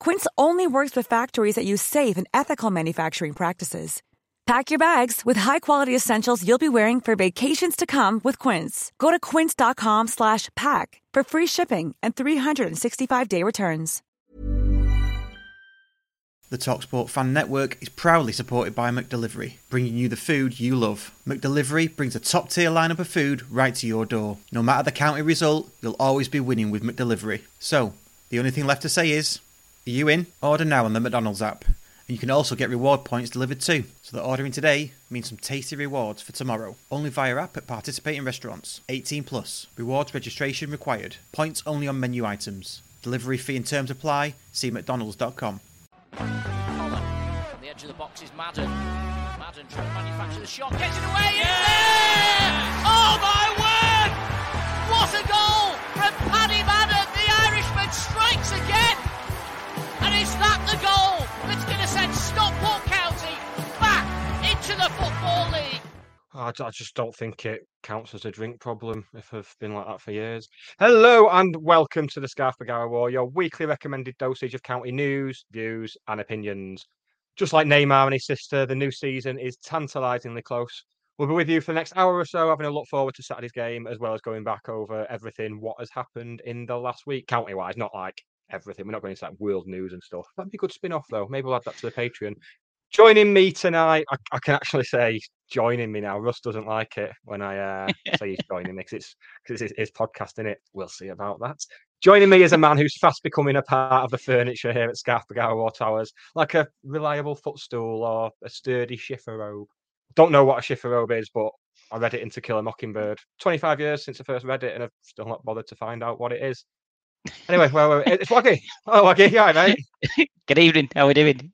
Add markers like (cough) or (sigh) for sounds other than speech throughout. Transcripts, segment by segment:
Quince only works with factories that use safe and ethical manufacturing practices. Pack your bags with high-quality essentials you'll be wearing for vacations to come with Quince. Go to quince.com/pack for free shipping and 365-day returns. The Talksport Fan Network is proudly supported by McDelivery, bringing you the food you love. McDelivery brings a top-tier lineup of food right to your door. No matter the county result, you'll always be winning with McDelivery. So, the only thing left to say is, are you in? Order now on the McDonald's app. And you can also get reward points delivered too. So that ordering today means some tasty rewards for tomorrow. Only via app at participating restaurants. 18 plus. Rewards registration required. Points only on menu items. Delivery fee and terms apply. See mcdonalds.com. On the edge of the box is Madden. Madden trying to manufacture the shot. Gets it away. It's there! Oh my word! What a goal from Paddy Madden. The Irishman strikes I, I just don't think it counts as a drink problem if I've been like that for years. Hello and welcome to the Scarf Bergara Wore, your weekly recommended dosage of county news, views, and opinions. Just like Neymar and his sister, the new season is tantalisingly close. We'll be with you for the next hour or so, having a look forward to Saturday's game, as well as going back over everything what has happened in the last week, county wise, not like everything. We're not going into like world news and stuff. That'd be a good spin off though. Maybe we'll add that to the Patreon. Joining me tonight, I, I can actually say joining me now. Russ doesn't like it when I uh, (laughs) say he's joining me because it's because it's his podcast in it. We'll see about that. Joining me is a man who's fast becoming a part of the furniture here at Bergara Wore Towers, like a reliable footstool or a sturdy chifforobe. Don't know what a chifforobe is, but I read it in To Kill a Mockingbird. 25 years since I first read it, and I've still not bothered to find out what it is. Anyway, well, well, it's Waggie. Oh, Waggie, you all right, mate? (laughs) Good evening. How are we doing?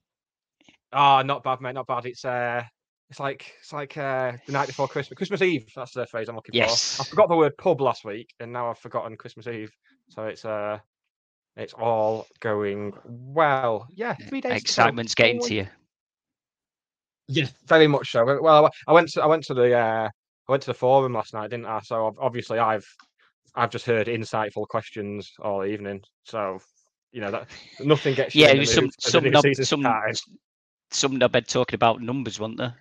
Oh, not bad, mate. Not bad. It's uh, it's like it's like uh, the night before Christmas, Christmas Eve. That's the phrase I'm looking Yes. for. I forgot the word pub last week, and now I've forgotten Christmas Eve. So it's uh, it's all going well. Yeah, three days. to. Excitement's getting to you. Yeah, very much so. Well, I- went to I went to the uh, I went to the forum last night, didn't I? So obviously I've I've just heard insightful questions all evening. So you know that nothing gets you Yeah, some mood for the some knob, some starting. some knobhead talking about numbers, weren't there?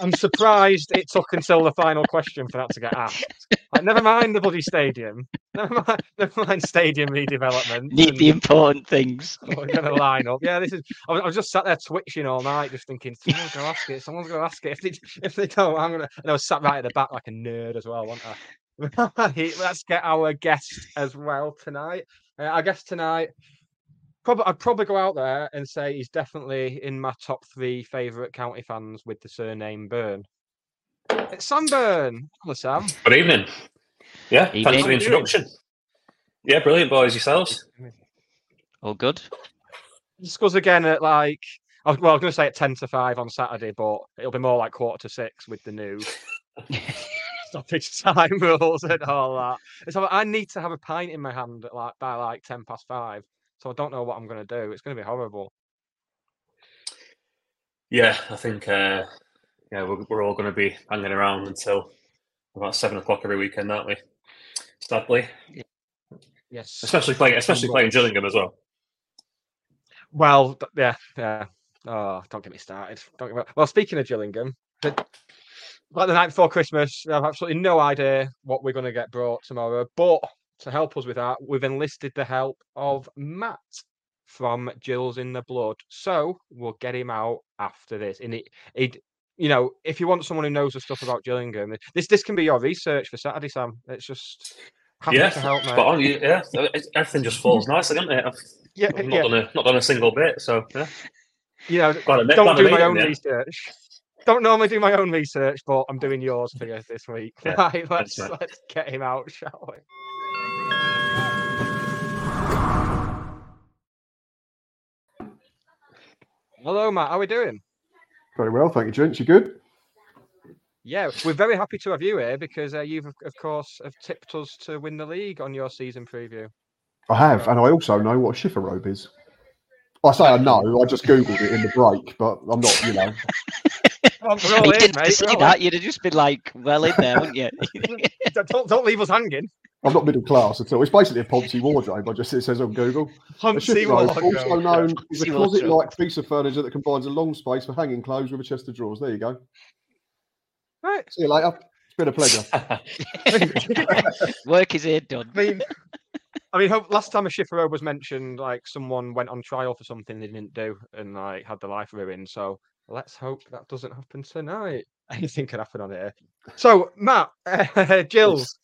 I'm surprised it took until the final question for that to get asked. Like, never mind the bloody stadium. Never mind, never mind stadium redevelopment. Need the important things. We're going to line up. Yeah, this is. I was, I was just sat there twitching all night, just thinking someone's going to ask it. Someone's going to ask it. If they if they don't, I'm going to. And I was sat right at the back like a nerd as well, wasn't I? (laughs) Let's get our guest as well tonight. Uh, I guess tonight, probably I'd probably go out there and say he's definitely in my top three favourite county fans with the surname Byrne. It's Sam Byrne. Hello, Sam. Good evening. Yeah, Evening. thanks for the How you doing? introduction. Yeah, brilliant, boys. Yourselves? All good. Discuss again at like. I was, well, I was going to say at ten to five on Saturday, but it'll be more like quarter to six with the new (laughs) stoppage time rules and all that. So I need to have a pint in my hand at like by like ten past five. So I don't know what I'm going to do. It's going to be horrible. Yeah, I think uh, yeah we're, we're all going to be hanging around until about seven o'clock every weekend, aren't we? Sadly, Yes, especially playing, especially playing. Gillingham as well. Well, yeah, yeah. Oh, don't get me started. Don't get me... Well, speaking of Gillingham, the, like the night before Christmas, I have absolutely no idea what we're going to get brought tomorrow. But to help us with that, we've enlisted the help of Matt from Gills in the Blood. So we'll get him out after this. And it, it, you know, if you want someone who knows the stuff about Gillingham, this this can be your research for Saturday, Sam. It's just yeah, to help, mate. spot on. Yeah, everything just falls nicely, doesn't it? I've, Yeah, I've not yeah. done a not done a single bit. So yeah, You know, met- don't do my own research. Don't normally do my own research, but I'm doing yours for you this week. Yeah, (laughs) Right, let's let's get him out, shall we? Hello, Matt. How are we doing? Very well, thank you, gents. You good? Yeah, we're very happy to have you here because uh, you've, of of course, have tipped us to win the league on your season preview. I have, and I also know what a chifforobe is. I say I know. I just googled it in the break, but I'm not. You know, (laughs) We're You in, didn't mate. say that. You'd have just been like, well in there, wouldn't you? (laughs) don't, don't leave us hanging. I'm not middle class at all. It's basically a poncey wardrobe. I just it says on Google. A Hunt chifforobe, also known as a closet-like piece of furniture that combines a long space for hanging clothes with a chest of drawers. There you go. Right. See you later. It's been a pleasure. (laughs) (laughs) Work is here done. I mean, I mean, last time a chifforobe was mentioned, like someone went on trial for something they didn't do and like had their life ruined. So let's hope that doesn't happen tonight. (laughs) Anything can happen on here. So Matt, uh, Gills,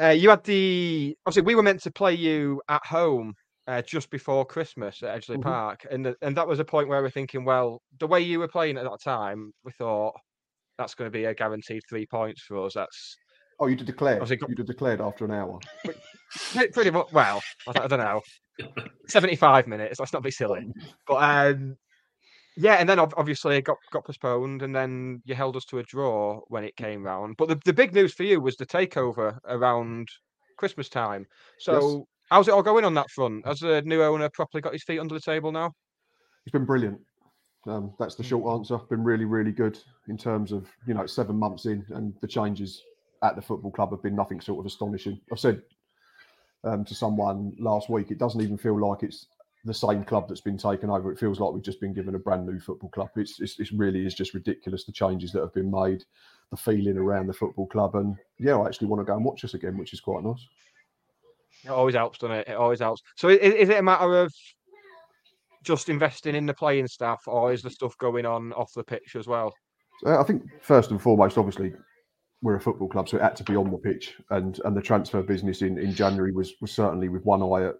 uh, you had the obviously we were meant to play you at home uh, just before Christmas at Edgeley Mhm. Park, and th- and that was a point where we're thinking, well, the way you were playing at that time, we thought that's going to be a guaranteed three points for us. That's Oh, you'd have declared. Got- You'd have declared after an hour. Pre- pretty much. Well, I, don't- I don't know. Seventy-five minutes. Let's not be silly. (laughs) But um, yeah, and then obviously it got got postponed, and then you held us to a draw when it came round. But the, the big news for you was the takeover around Christmas time. So how's it all going on that front? Has the new owner properly got his feet under the table now? He's been brilliant. Um, that's the short answer. Been really, really good in terms of you know seven months in, and the changes at the football club have been nothing sort of astonishing. I've said um, to someone last week, it doesn't even feel like it's the same club that's been taken over. It feels like we've just been given a brand new football club. It's, it's it really is just ridiculous the changes that have been made, the feeling around the football club, and yeah, I actually want to go and watch us again, which is quite nice. It always helps, doesn't it? It always helps. So is, is it a matter of just investing in the playing staff, or is the stuff going on off the pitch as well? Uh, I think first and foremost, obviously, we're a football club, so it had to be on the pitch, and and the transfer business in, in January was was certainly with one eye at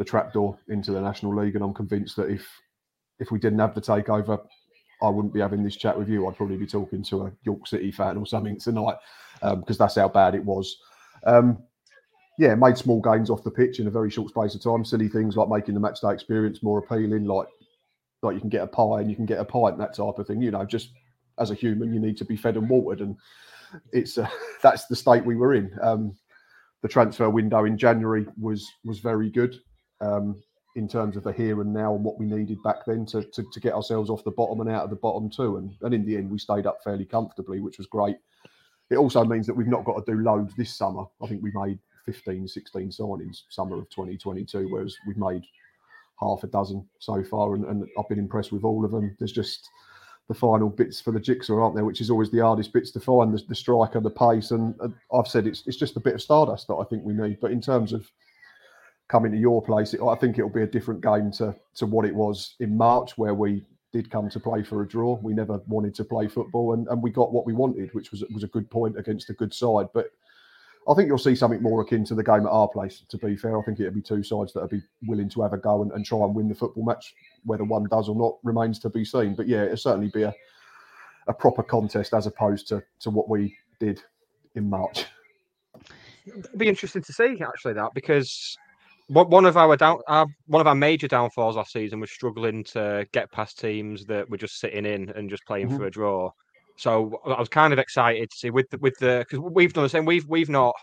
the trapdoor into the National League, and I'm convinced that if if we didn't have the takeover, I wouldn't be having this chat with you. I'd probably be talking to a York City fan or something tonight, because that's how bad it was. Um, yeah, made small gains off the pitch in a very short space of time. Silly things like making the matchday experience more appealing, like like you can get a pie and you can get a pint, that type of thing. You know, just as a human, you need to be fed and watered, and it's uh, (laughs) that's the state we were in. Um, the transfer window in January was was very good um, in terms of the here and now and what we needed back then to, to to get ourselves off the bottom and out of the bottom too. And and in the end, we stayed up fairly comfortably, which was great. It also means that we've not got to do loads this summer. I think we made 15, 16 signings summer of 2022, whereas we've made half a dozen so far, and, and I've been impressed with all of them. There's just the final bits for the jigsaw, aren't there? Which is always the hardest bits to find: the, the striker, the pace, and, and I've said it's it's just a bit of stardust that I think we need. But in terms of coming to your place, it, I think it'll be a different game to to what it was in March, where we did come to play for a draw. We never wanted to play football, and, and we got what we wanted, which was was a good point against a good side. But I think you'll see something more akin to the game at our place. To be fair, I think it'll be two sides that'll be willing to have a go and, and try and win the football match. Whether one does or not remains to be seen. But yeah, it'll certainly be a a proper contest as opposed to to what we did in March. It'd be interesting to see actually that because one one of our down our, one of our major downfalls last season was struggling to get past teams that were just sitting in and just playing Mhm. for a draw. So I was kind of excited to see with the, with the because we've done the same. We've we've not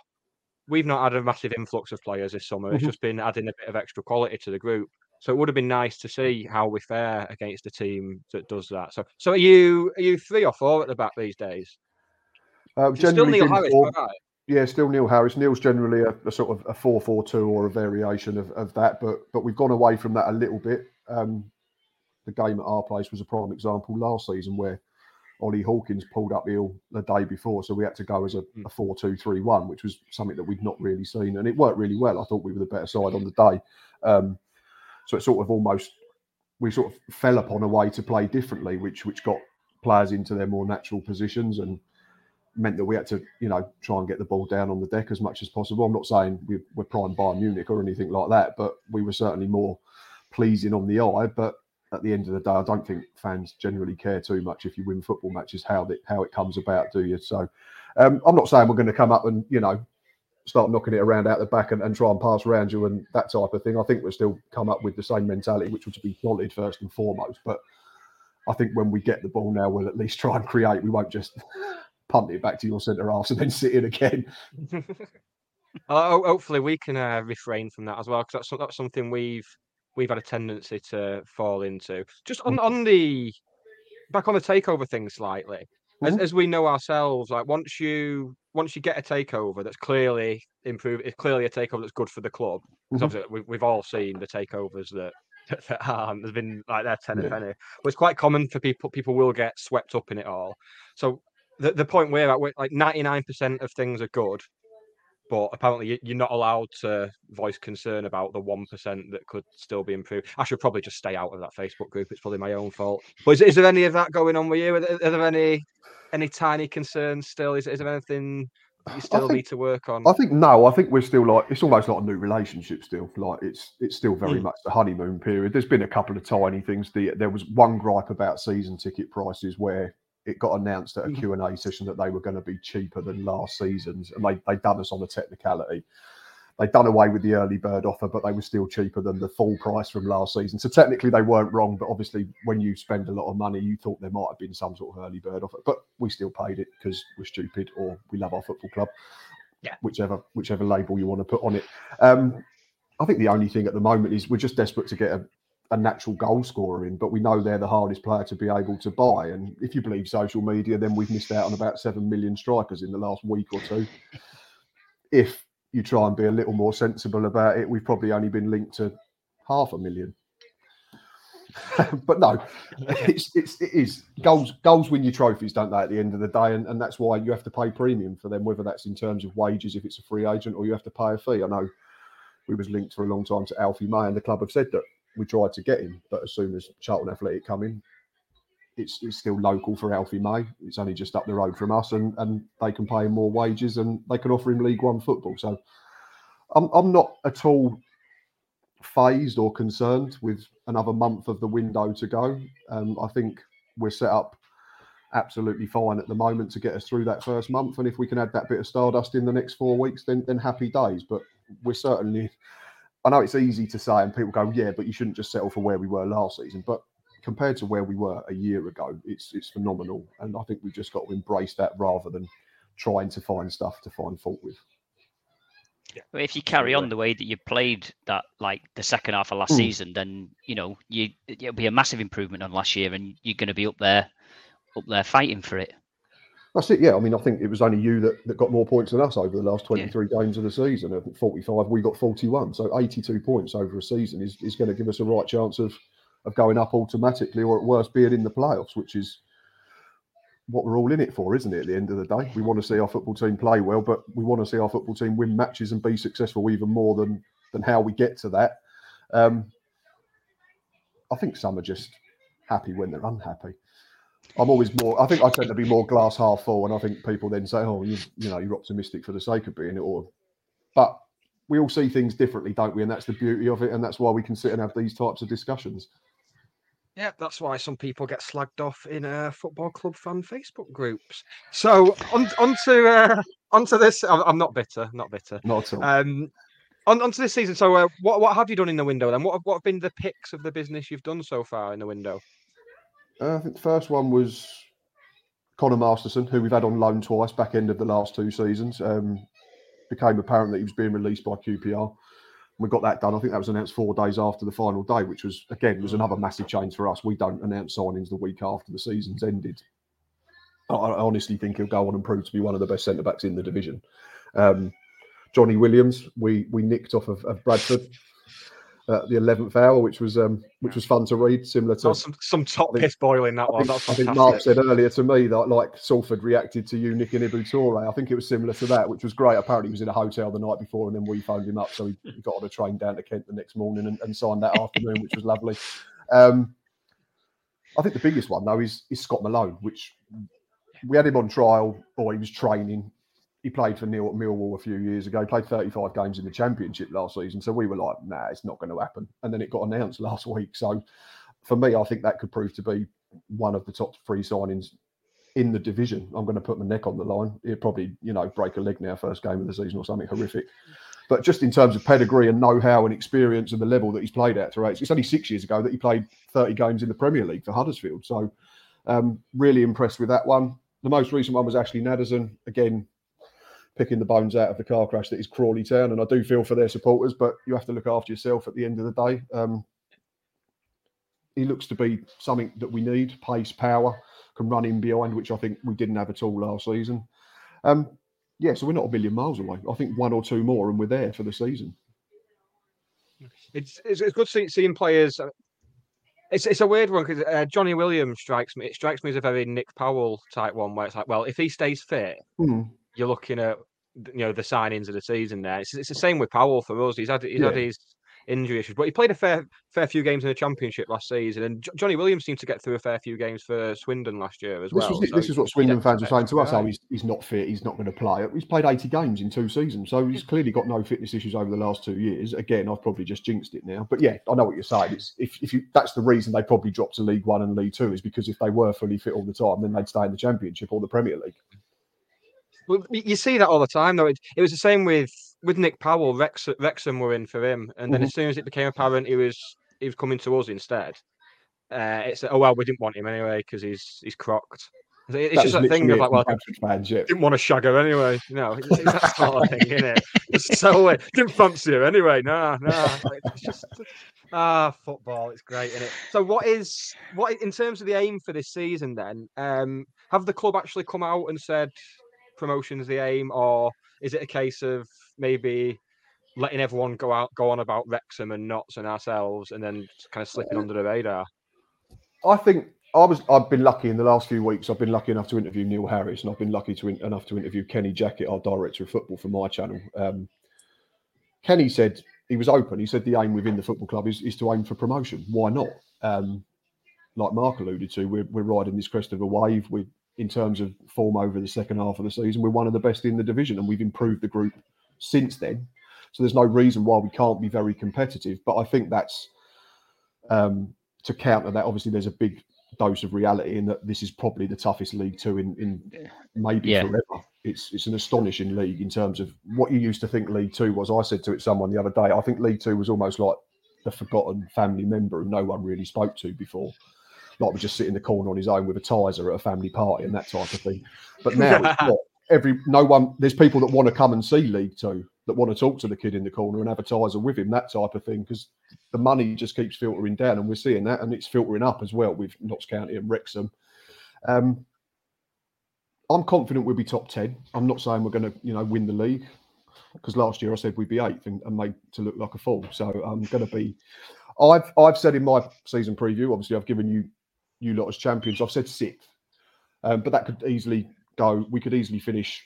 we've not had a massive influx of players this summer. It's Mhm. just been adding a bit of extra quality to the group. So it would have been nice to see how we fare against a team that does that. So so are you are you three or four at the back these days? Uh, Still Neil Harris, four- right? Yeah, still Neil Harris. Neil's generally a, a sort of a four-four-two or a variation of, of that, but but we've gone away from that a little bit. Um, the game at our place was a prime example last season where Ollie Hawkins pulled up ill the day before, so we had to go as a, a four-two-three-one, which was something that we'd not really seen, and it worked really well. I thought we were the better side on the day, um, so it sort of almost we sort of fell upon a way to play differently, which which got players into their more natural positions and meant that we had to, you know, try and get the ball down on the deck as much as possible. I'm not saying we, we're prime Bayern Munich or anything like that, but we were certainly more pleasing on the eye. But at the end of the day, I don't think fans generally care too much if you win football matches how that how it comes about, do you? So um, I'm not saying we're going to come up and you know start knocking it around out the back and, and try and pass around you and that type of thing. I think we'll still come up with the same mentality, which would be solid first and foremost. But I think when we get the ball now, we'll at least try and create. We won't just punt it back to your centre half and then sit in again. (laughs) Uh, hopefully, we can uh, refrain from that as well because that's that's something we've we've had a tendency to fall into. Just on on the back on the takeover thing slightly, as, Mhm. as we know ourselves, like once you once you get a takeover that's clearly improved, it's clearly a takeover that's good for the club. Because Mhm. obviously we, we've all seen the takeovers that (laughs) that aren't. There's been like they're ten Yeah. a penny. But it's quite common for people. People will get swept up in it all. So the the point we're at, we're, like ninety nine percent of things are good, but apparently you- you're not allowed to voice concern about the one percent that could still be improved. I should probably just stay out of that Facebook group. It's probably my own fault. But is, is there any of that going on with you? Are there, are there any any tiny concerns still? Is, is there anything you still think- need to work on? I think no. I think we're still like it's almost like a new relationship. Still, like it's it's still very Mm. much the honeymoon period. There's been a couple of tiny things. The, there was one gripe about season ticket prices where it got announced at a Mhm. Q and A session that they were going to be cheaper than last season's, and they they done us on a technicality. They'd done away with the early bird offer, but they were still cheaper than the full price from last season. So technically, they weren't wrong. But obviously, when you spend a lot of money, you thought there might have been some sort of early bird offer. But we still paid it because we're stupid or we love our football club Yeah. whichever whichever label you want to put on it. Um, I think the only thing at the moment is we're just desperate to get a, a natural goal scorer in, but we know they're the hardest player to be able to buy. And if you believe social media, then we've missed out on about seven million strikers in the last week or two. If you try and be a little more sensible about it, we've probably only been linked to half a million. (laughs) but no, (laughs) it's, it's it is goals goals win you trophies, don't they? At the end of the day, and, and that's why you have to pay premium for them, whether that's in terms of wages if it's a free agent or you have to pay a fee. I know we was linked for a long time to Alfie May, and the club have said that we tried to get him, but as soon as Charlton Athletic come in, it's, it's still local for Alfie May. It's only just up the road from us, and, and they can pay him more wages and they can offer him League One football. So I'm I'm not at all phased or concerned with another month of the window to go. Um, I think we're set up absolutely fine at the moment to get us through that first month. And if we can add that bit of stardust in the next four weeks, then then happy days. But we're certainly. I know it's easy to say, and people go, "Yeah, but you shouldn't just settle for where we were last season." But compared to where we were a year ago, it's it's phenomenal, and I think we've just got to embrace that rather than trying to find stuff to find fault with. If you carry on the way that you played that, like the second half of last Mm. season, then you know you it'll be a massive improvement on last year, and you're going to be up there, up there fighting for it. That's it. Yeah, I mean, I think it was only you that, that got more points than us over the last 23 games of the season. I think 45, we got 41. So 82 points over a season is, is going to give us a right chance of, of going up automatically or at worst being in the playoffs, which is what we're all in it for, isn't it? At the end of the day, we want to see our football team play well, but we want to see our football team win matches and be successful even more than, than how we get to that. Um, I think some are just happy when they're unhappy. I'm always more. I think I tend to be more glass half full, and I think people then say, "Oh, you, you know, you're optimistic for the sake of being it." Or, but we all see things differently, don't we? And that's the beauty of it, and that's why we can sit and have these types of discussions. Yeah, that's why some people get slagged off in uh, football club fan Facebook groups. So on onto uh, onto this. I'm, I'm not bitter, not bitter. Not at all. Um, on onto this season. So uh, what what have you done in the window then? What have, what have been the picks of the business you've done so far in the window? Uh, I think the first one was Connor Masterson, who we've had on loan twice, back end of the last two seasons. Um, became apparent that he was being released by QPR. We got that done. I think that was announced four days after the final day, which was again was another massive change for us. We don't announce signings the week after the season's ended. I, honestly think he'll go on and prove to be one of the best centre backs in the division. Um, Johnny Williams, we we nicked off of, of Bradford at the eleventh hour, which was um, which was fun to read. Similar to some some top think- piss boiling that I one. think, I think. Mark said earlier to me that like Salford reacted to you nicking Ibou Touray. I think it was similar to that, which was great. Apparently, he was in a hotel the night before, and then we phoned him up, so he, he got on a train down to Kent the next morning and, and signed that afternoon, which was lovely. Um, I think the biggest one though is is Scott Malone, which we had him on trial or he was training. He played for Neil Millwall a few years ago. He played 35 games in the Championship last season, so we were like, "Nah, it's not going to happen." And then it got announced (laughs) last week. So for me, I think that could prove to be one of the top three signings in the division. I'm going to put my neck on the line. He'll probably, you know, break a leg now, first game of the season or something horrific. But just in terms of pedigree and know-how and experience and the level that he's played at throughout, it's only six years ago that he played 30 games in the Premier League for Huddersfield. So um, really impressed with that one. The most recent one was Ashley Nadesan. Again, picking the bones out of the car crash that is Crawley Town. And I do feel for their supporters, but you have to look after yourself at the end of the day. Um, he looks to be something that we need pace, power, can run in behind, which I think we didn't have at all last season. Um, yeah, so we're not a million miles away. I think one or two more, and we're there for the season. It's it's, it's good see, seeing players. uh, It's it's a weird one because uh, Johnny Williams strikes me. It strikes me as a very Nick Powell type one, where it's like, well, if he stays fit, Hmm. you're looking at you know the signings of the season. There, it's, it's the same with Powell for us. He's had he's had his injury issues, but he played a fair fair few games in the championship last season, and Jo- Johnny Williams seemed to get through a fair few games for Swindon last year as This, well. so this is what Swindon fans are saying to us. guy. Oh, he's, he's not fit. He's not going to play. He's played 80 games in two seasons. So he's clearly got no fitness issues over the last two years. Again, I've probably just jinxed it now. But yeah, I know what you're saying. It's, if, if you that's the reason they probably dropped to League One and League Two is because if they were fully fit all the time, then they'd stay in the Championship or the Premier League. You see that all the time, though. It, it was the same with with Nick Powell. Rex, Wrexham were in for him, and then Mhm. as soon as it became apparent he was he was coming to us instead, uh, it's oh well, we didn't want him anyway because he's he's crocked. It's That just that thing of like, well, didn't want to shag her anyway. You know, it's, it's that sort of thing, isn't it? (laughs) It's so weird. Didn't fancy her anyway. Nah, nah. It's just ah, football. It's great, isn't it? So, what is what in terms of the aim for this season? Then, um, have the club actually come out and said promotion's the aim, or is it a case of maybe letting everyone go out, go on about Wrexham and Notts and ourselves, and then kind of slipping under the radar? I think I was. I've been lucky in the last few weeks. I've been lucky enough to interview Neil Harris, and I've been lucky to in, enough to interview Kenny Jackett, our director of football for my channel. Um, Kenny said he was open. He said the aim within the football club is, is to aim for promotion. Why not? Um, like Mark alluded to, we're, we're riding this crest of a wave. We, in terms of form over the second half of the season, we're one of the best in the division, and we've improved the group since then. So there's no reason why we can't be very competitive. But I think that's um, to counter that. Obviously, there's a big dose of reality in that this is probably the toughest League Two in, in maybe Yeah. forever. It's it's an astonishing league in terms of what you used to think League Two was. I said to it someone the other day. I think League Two was almost like the forgotten family member who no one really spoke to before. Like we just sit in the corner on his own with a tizer at a family party and that type of thing. But (laughs) now. Every no one there's people that want to come and see League Two that want to talk to the kid in the corner and have a advertise with him, that type of thing, because the money just keeps filtering down, and we're seeing that, and it's filtering up as well with Notts County and Wrexham. Um, I'm confident we'll be top ten. I'm not saying we're going to, you know, win the league because last year I said we'd be eighth and, and made to look like a fool. So I'm going to be. I've I've said in my season preview, obviously I've given you you lot as champions. I've said sixth, um, but that could easily go. We could easily finish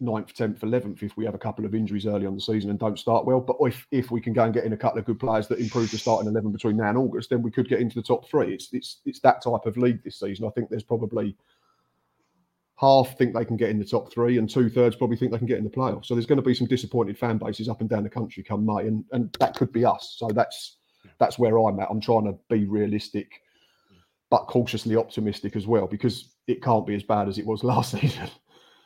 ninth, tenth, eleventh if we have a couple of injuries early on the season and don't start well. But if if we can go and get in a couple of good players that improve the starting eleven between now and August, then we could get into the top three. It's it's it's that type of league this season. I think there's probably half think they can get in the top three, and two thirds probably think they can get in the playoffs. So there's going to be some disappointed fan bases up and down the country come May, and and that could be us. So that's that's where I'm at. I'm trying to be realistic, but cautiously optimistic as well, because it can't be as bad as it was (laughs) last season.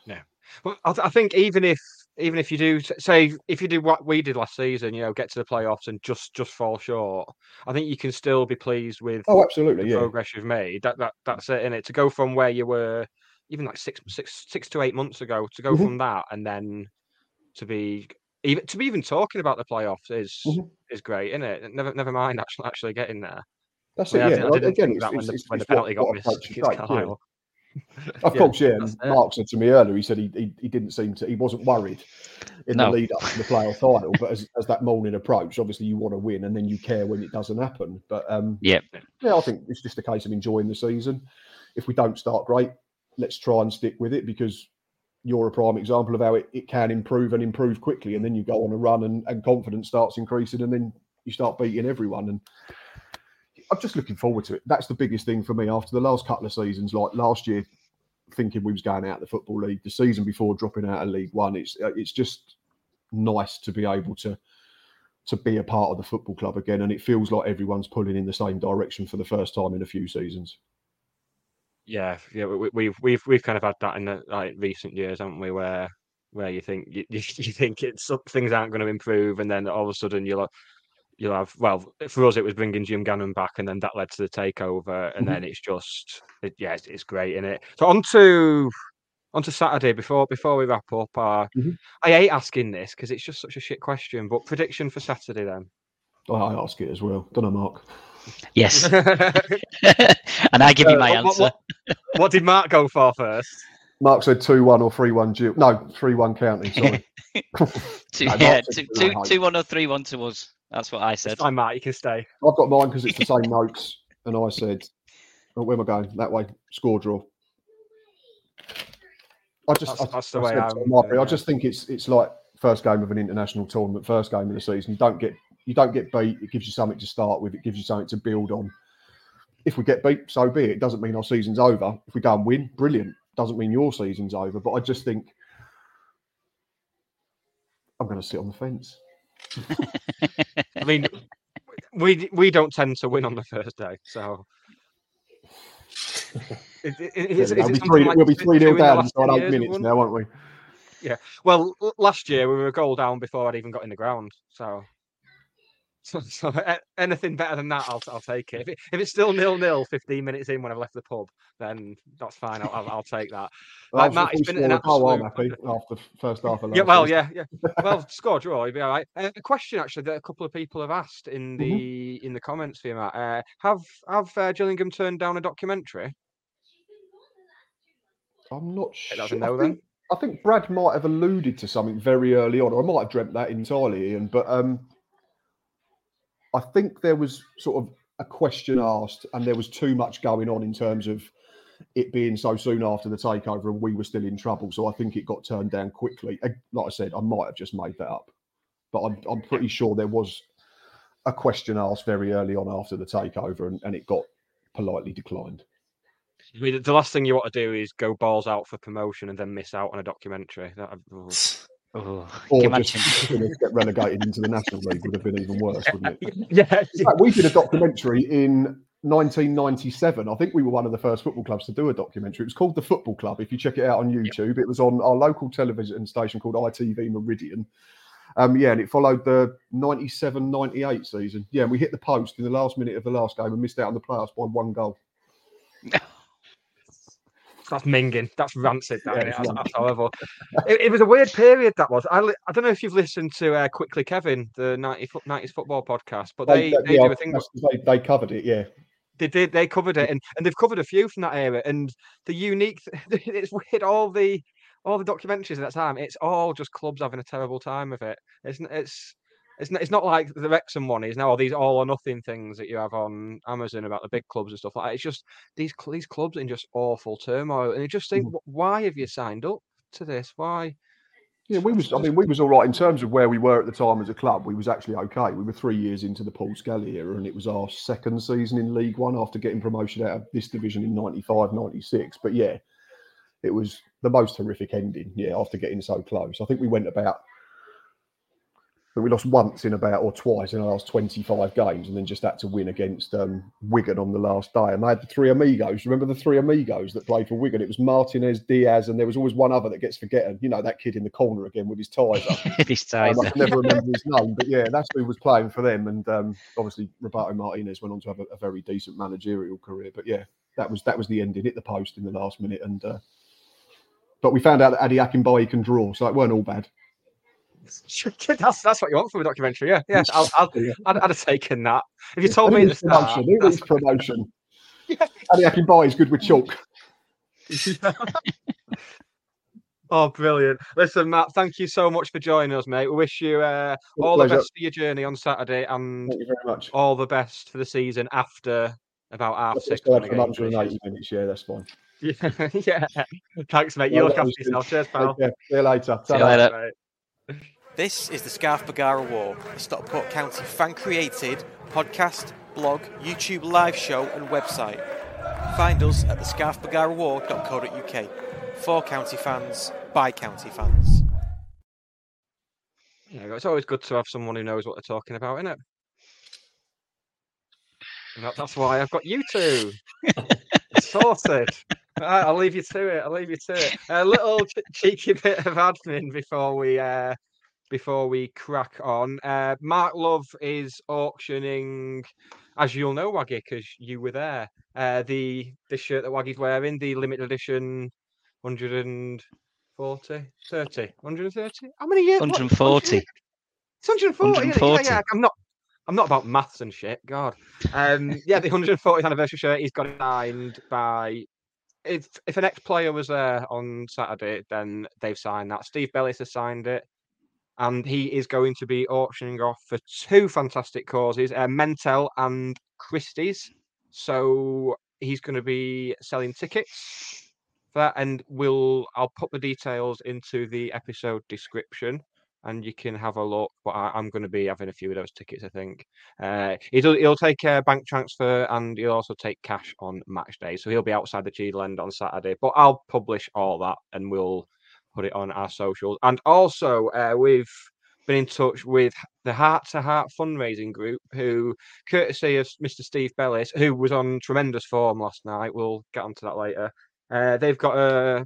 Yeah. Well, I, th- I think even if even if you do say if you do what we did last season, you know, get to the playoffs and just just fall short, I think you can still be pleased with Oh, absolutely, the yeah. progress you've made. That that that's it, in it to go from where you were even like six six six to eight months ago to go Mhm. from that and then to be even to be even talking about the playoffs is Mhm. is great, isn't it? Never never mind (laughs) actually actually getting there. That's it. Yeah. di- I didn't again, it's, when it's, the it's, the it's what, penalty got what missed. Yeah. Of Yeah, course, yeah. that's And it. Mark said to me earlier, he said he, he, he didn't seem to, he wasn't worried in No. the lead up to the playoff final. But as, as that morning approached, obviously you want to win and then you care when it doesn't happen. But um, Yeah. yeah, I think it's just a case of enjoying the season. If we don't start great, let's try and stick with it because you're a prime example of how it, it can improve and improve quickly. And then you go on a run and, and confidence starts increasing and then you start beating everyone. And I'm just looking forward to it. That's the biggest thing for me after the last couple of seasons. Like last year, thinking we was going out of the football league, the season before dropping out of League One. It's uh, it's just nice to be able to to be a part of the football club again, and it feels like everyone's pulling in the same direction for the first time in a few seasons. Yeah, yeah, we, we've we've we've kind of had that in the like recent years, haven't we? Where where you think you, (laughs) you think it's things aren't going to improve, and then all of a sudden you'll you'll have well for us it was bringing Jim Gannon back, and then that led to the takeover, and Mhm. then it's just it, yeah, it's, it's great in it. So on to on to Saturday before before we wrap up. Uh, Mhm. I hate asking this because it's just such a shit question, but prediction for Saturday then. I I ask it as well. Don't know, Mark. Yes. (laughs) (laughs) and I give you Uh, my what- answer. what- What did Mark go for first? Mark said two one or three one. Duke. No, three one county. Sorry. (laughs) Two, No, yeah, said two, two, two, I two, one or three, one to us. That's what I said. I'm Mark. You can stay. I've got mine because it's the same notes, and I said, oh, "Where am I going? That way." Score draw. I just, That's- I, that's the I way I'm Mark, doing I just think it's it's like first game of an international tournament, first game of the season. You don't get you don't get beat. It gives you something to start with. It gives you something to build on. If we get beat, so be it. It doesn't mean our season's over. If we go and win, brilliant. Doesn't mean your season's over. But I just think I'm going to sit on the fence. (laughs) I mean, we we don't tend to win on the first day, so. (laughs) Is, is, is, Yeah, is we'll be three, like we'll be two- three two nil down last inside 10 eight minutes now, won't we? Yeah. Well, last year we were a goal down before I'd even got in the ground. So, so, so anything better than that, I'll I'll take it. If, it, if it's still nil nil 15 minutes in when I've left the pub, then that's fine. I'll I'll, I'll take that. Well, Like, Matt, it's been an a goal, I'm absolute. happy (laughs) after the first half Yeah, well, yeah, yeah. Well, score draw, you'd be all right. Uh, a question actually that a couple of people have asked in the Mm-hmm. in the comments for you, Matt. Uh, have have uh, Gillingham turned down a documentary? I'm not sure. a I no think, I think Brad might have alluded to something very early on, or I might have dreamt that entirely, Ian. But um, I think there was sort of a question asked, and there was too much going on in terms of it being so soon after the takeover, and we were still in trouble. So I think it got turned down quickly. Like I said, I might have just made that up, but I'm, I'm pretty sure there was a question asked very early on after the takeover, and, and it got politely declined. I mean, the last thing you want to do is go balls out for promotion and then miss out on a documentary. That, (sighs) oh. Or just (laughs) get relegated into the National League would have been even worse, wouldn't it? (laughs) yeah, fact, we did a documentary in 1997. I think we were one of the first football clubs to do a documentary. It was called The Football Club. If you check it out on YouTube, it was on our local television station called ITV Meridian. Um, yeah, and it followed the 97 98 season. Yeah, and we hit the post in the last minute of the last game and missed out on the playoffs by one goal. (laughs) That's minging. That's rancid. That, Yeah? That's, that's horrible. it, it was a weird period that was. I, I don't know if you've listened to uh, Quickly Kevin, the 90 90s football podcast, but they, they, yeah, do a thing. they, they covered it, yeah. They did. They covered it, and, and they've covered a few from that era. And the unique, (laughs) it's weird. All the all the documentaries at that time, it's all just clubs having a terrible time with it. It's it's it's not, it's not like the Wrexham one is now. All these all or nothing things that you have on Amazon about the big clubs and stuff like that. It's just these these clubs in just awful turmoil, and you just think, mm. "Wh- why have you signed up to this? Why? Yeah, we was. I mean, we was all right in terms of where we were at the time as a club. We was actually okay. We were three years into the Paul Scally era, and it was our second season in League One after getting promotion out of this division in 95, 96. But yeah, it was the most horrific ending. Yeah, after getting so close, I think we went about. But we lost once in about or twice in the last 25 games, and then just had to win against um, Wigan on the last day. And they had the three amigos. Remember the three amigos that played for Wigan? It was Martinez, Diaz, and there was always one other that gets forgotten. You know that kid in the corner again with his ties up. (laughs) This Um, ties I can never remember his (laughs) name, but yeah, that's who was playing for them. And um, obviously, Roberto Martinez went on to have a, a very decent managerial career. But yeah, that was that was the ending. Hit the post in the last minute, and uh, but we found out that Ade Akinbiyi can draw, so it weren't all bad. That's that's what you want from a documentary. Yeah, yeah. I'll, I'll, (laughs) Yeah. I'd, I'd have taken that if you told me the promotion? Who needs promotion? Ade Akinbiyi is good with chalk. (laughs) Oh, brilliant. Listen, Matt, thank you so much for joining us, mate. We wish you uh, all the best for your journey on Saturday and Thank you very much. all the best for the season after about half Let's six. go when out the for game 180 minutes. Yeah, that's fine. Yeah, (laughs) yeah. Thanks, mate. You Well, look after was good. Cheers, pal. See you later. See you later. This is the Scarf Bergara Wore, a Stockport County fan created podcast, blog, YouTube live show, and website. Find us at the thescarfbergarawore.co.uk. For county fans, by county fans. Yeah, it's always good to have someone who knows what they're talking about, isn't it? That, that's why I've got you two. Sorted. Right, I'll leave you to it. I'll leave you to it. A little cheeky bit of admin before we uh, before we crack on. Uh, Mark Love is auctioning, as you'll know, Waggie, because you were there. Uh, the the shirt that Waggie's wearing, the limited edition, 140, 30, 130. How many years? what? 140. It's 140. isn't it? 140. Yeah, yeah. I'm not. I'm not about maths and shit. God. Um, yeah, the 140th anniversary shirt. He's got signed by. If if an ex-player was there on Saturday, then they've signed that. Steve Bellis has signed it, and he is going to be auctioning off for two fantastic causes: uh, Mentell and Christie's. So he's going to be selling tickets for that, and we'll I'll put the details into the episode description and you can have a look. But I, I'm going to be having a few of those tickets, I think. Uh, he'll, he'll take a bank transfer and he'll also take cash on match day. So he'll be outside the Cheadle end on Saturday. But I'll publish all that and we'll put it on our socials. And also, uh, we've been in touch with the Heart to Heart fundraising group, who, courtesy of Mr. Steve Bellis, who was on tremendous form last night, we'll get onto that later. Uh, they've got a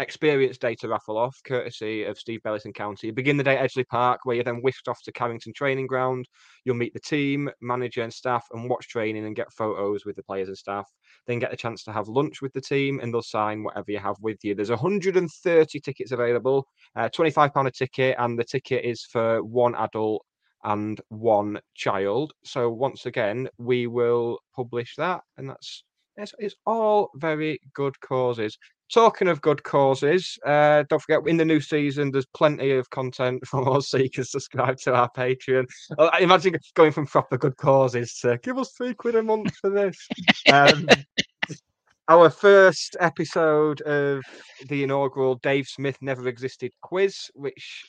experience data raffle off, courtesy of Steve Bellis and County. You begin the day at Edgeley Park, where you're then whisked off to Carrington Training Ground. You'll meet the team, manager, and staff, and watch training and get photos with the players and staff. Then get a chance to have lunch with the team, and they'll sign whatever you have with you. There's 130 tickets available, uh, 25 pound a ticket, and the ticket is for one adult and one child. So once again, we will publish that, and that's it's, it's all very good causes. Talking of good causes, uh, don't forget in the new season there's plenty of content (laughs) for us, so you can subscribe to our Patreon. Uh, imagine going from proper good causes to give us three quid a month for this. Um, (laughs) our first episode of the inaugural Dave Smith Never Existed quiz, which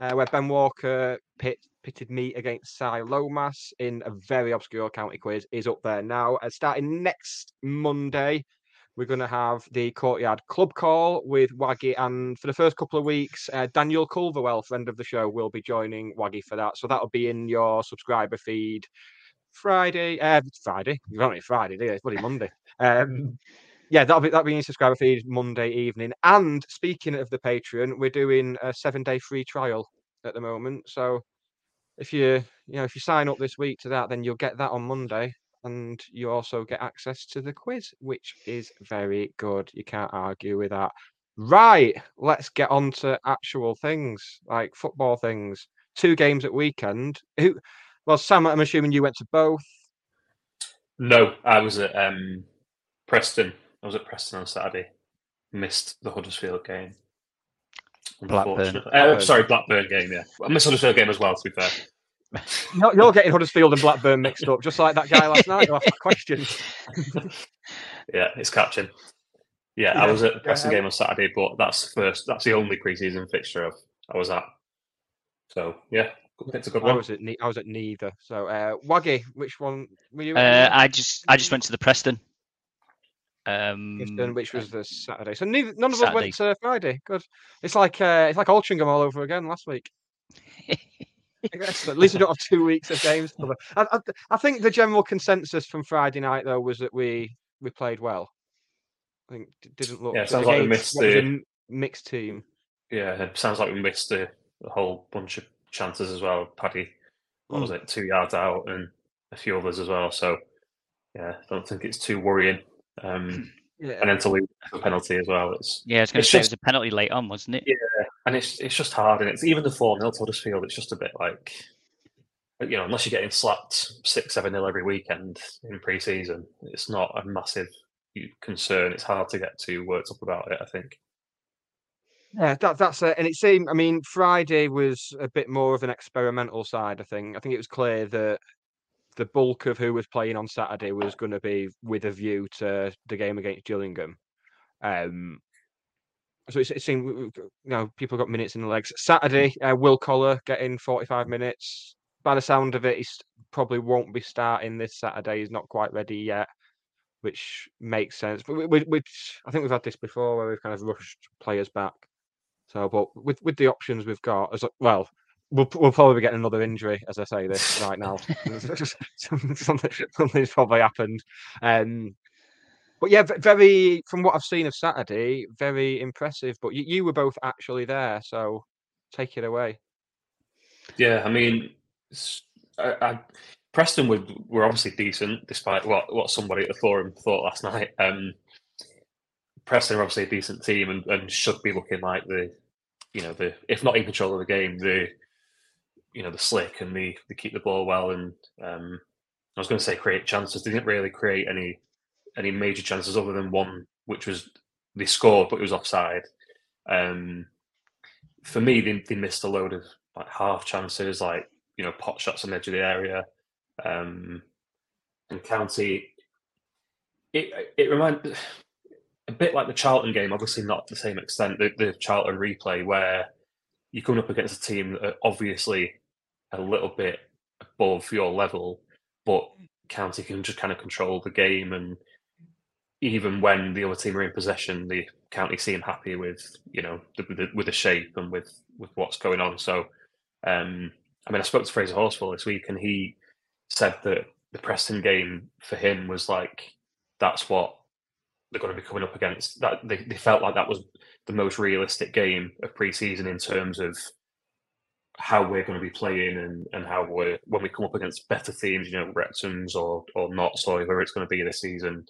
uh, where Ben Walker pit, pitted me against Cy Lomas in a very obscure county quiz, is up there now. Uh, starting next Monday, we're going to have the Courtyard Club Call with Waggie, and for the first couple of weeks, uh, Daniel Culverwell, friend of the show, will be joining Waggie for that. So that'll be in your subscriber feed Friday. Uh, Friday, you don't need Friday, do you? It's bloody Monday. Um, yeah, that'll be that'll be in your subscriber feed Monday evening. And speaking of the Patreon, we're doing a seven day free trial at the moment. So if you you know if you sign up this week to that, then you'll get that on Monday, and you also get access to the quiz, which is very good. You can't argue with that. Right, let's get on to actual things like football things. Two games at weekend. Who? Well, Sam, I'm assuming you went to both. No, I was at um, Preston. I was at Preston on Saturday. Missed the Huddersfield game. Blackburn. Unfortunately. Uh, sorry, Blackburn game. Yeah, I missed Huddersfield game as well. To be fair. You're, you're getting Huddersfield and Blackburn mixed up, just like that guy last night who asked questions. (laughs) yeah, it's captain. Yeah, I was at the Preston yeah. game on Saturday, but that's first. That's the only pre-season fixture of I was at. So yeah, it's a good one. I one. was at ne- I was at neither. So uh, Waggie, which one were you? Uh. I just I just went to the Preston. Um, Preston, which was the Saturday. So neither, none of us went to Friday. Good. It's like uh, it's like Altrincham all over again last week. (laughs) I guess, at least we don't have two weeks of games. I, I, I think the general consensus from Friday night though was that we we played well. I think it didn't look. Yeah, sounds like we missed a the- mixed team. Yeah, it sounds like we missed a, a whole bunch of chances as well. Paddy, what Mm. was it, two yards out, and a few others as well. So yeah, I don't think it's too worrying. Um, (laughs) Yeah. and then to lose a penalty as well. It's yeah, it's going to say just- it was a penalty late on, wasn't it? Yeah, and it's it's just hard, and it's even the four 0 to Huddersfield. It's just a bit like, you know, unless you're getting slapped six seven 0 every weekend in pre-season, it's not a massive concern. It's hard to get too worked up about it. I think. Yeah, that, that's it. And it seemed, I mean, Friday was a bit more of an experimental side, I think. I think it was clear that the bulk of who was playing on Saturday was going to be with a view to the game against Gillingham. Um, so it, it seemed, you know, people got minutes in the legs. Saturday, uh, Will Collar getting 45 minutes. By the sound of it, he probably won't be starting this Saturday. He's not quite ready yet, which makes sense. But we, which I think we've had this before where we've kind of rushed players back. So, but with with the options we've got, as well, we'll we'll probably be getting another injury as I say this right now. (laughs) (laughs) something something's probably happened. Um, but yeah, very from what I've seen of Saturday, very impressive. But you, you were both actually there, so take it away. Yeah, I mean, s- I, I- Preston were, were obviously decent, despite what, what somebody at the forum thought last night. Um, Preston are obviously a decent team and, and should be looking like the, you know, the if not in control of the game, the, you know, the slick and the they keep the ball well. And um, I was going to say create chances. They didn't really create any any major chances other than one, which was they scored, but it was offside. Um, for me, they, they missed a load of like half chances, like you know, pot shots on the edge of the area. Um, and County, it it reminded a bit like the Charlton game, obviously not to the same extent. The, the Charlton replay where you're coming up against a team that obviously a little bit above your level, but County can just kind of control the game and even when the other team are in possession, the county seem happy with you know the, with, the, with the shape and with with what's going on. So, um, I mean, I spoke to Fraser Horsfall this week, and he said that the Preston game for him was like that's what they're going to be coming up against. That they, they felt like that was the most realistic game of pre-season in terms of how we're going to be playing and, and how we're when we come up against better teams, you know, Wrexham's or or not, so whoever it's going to be this season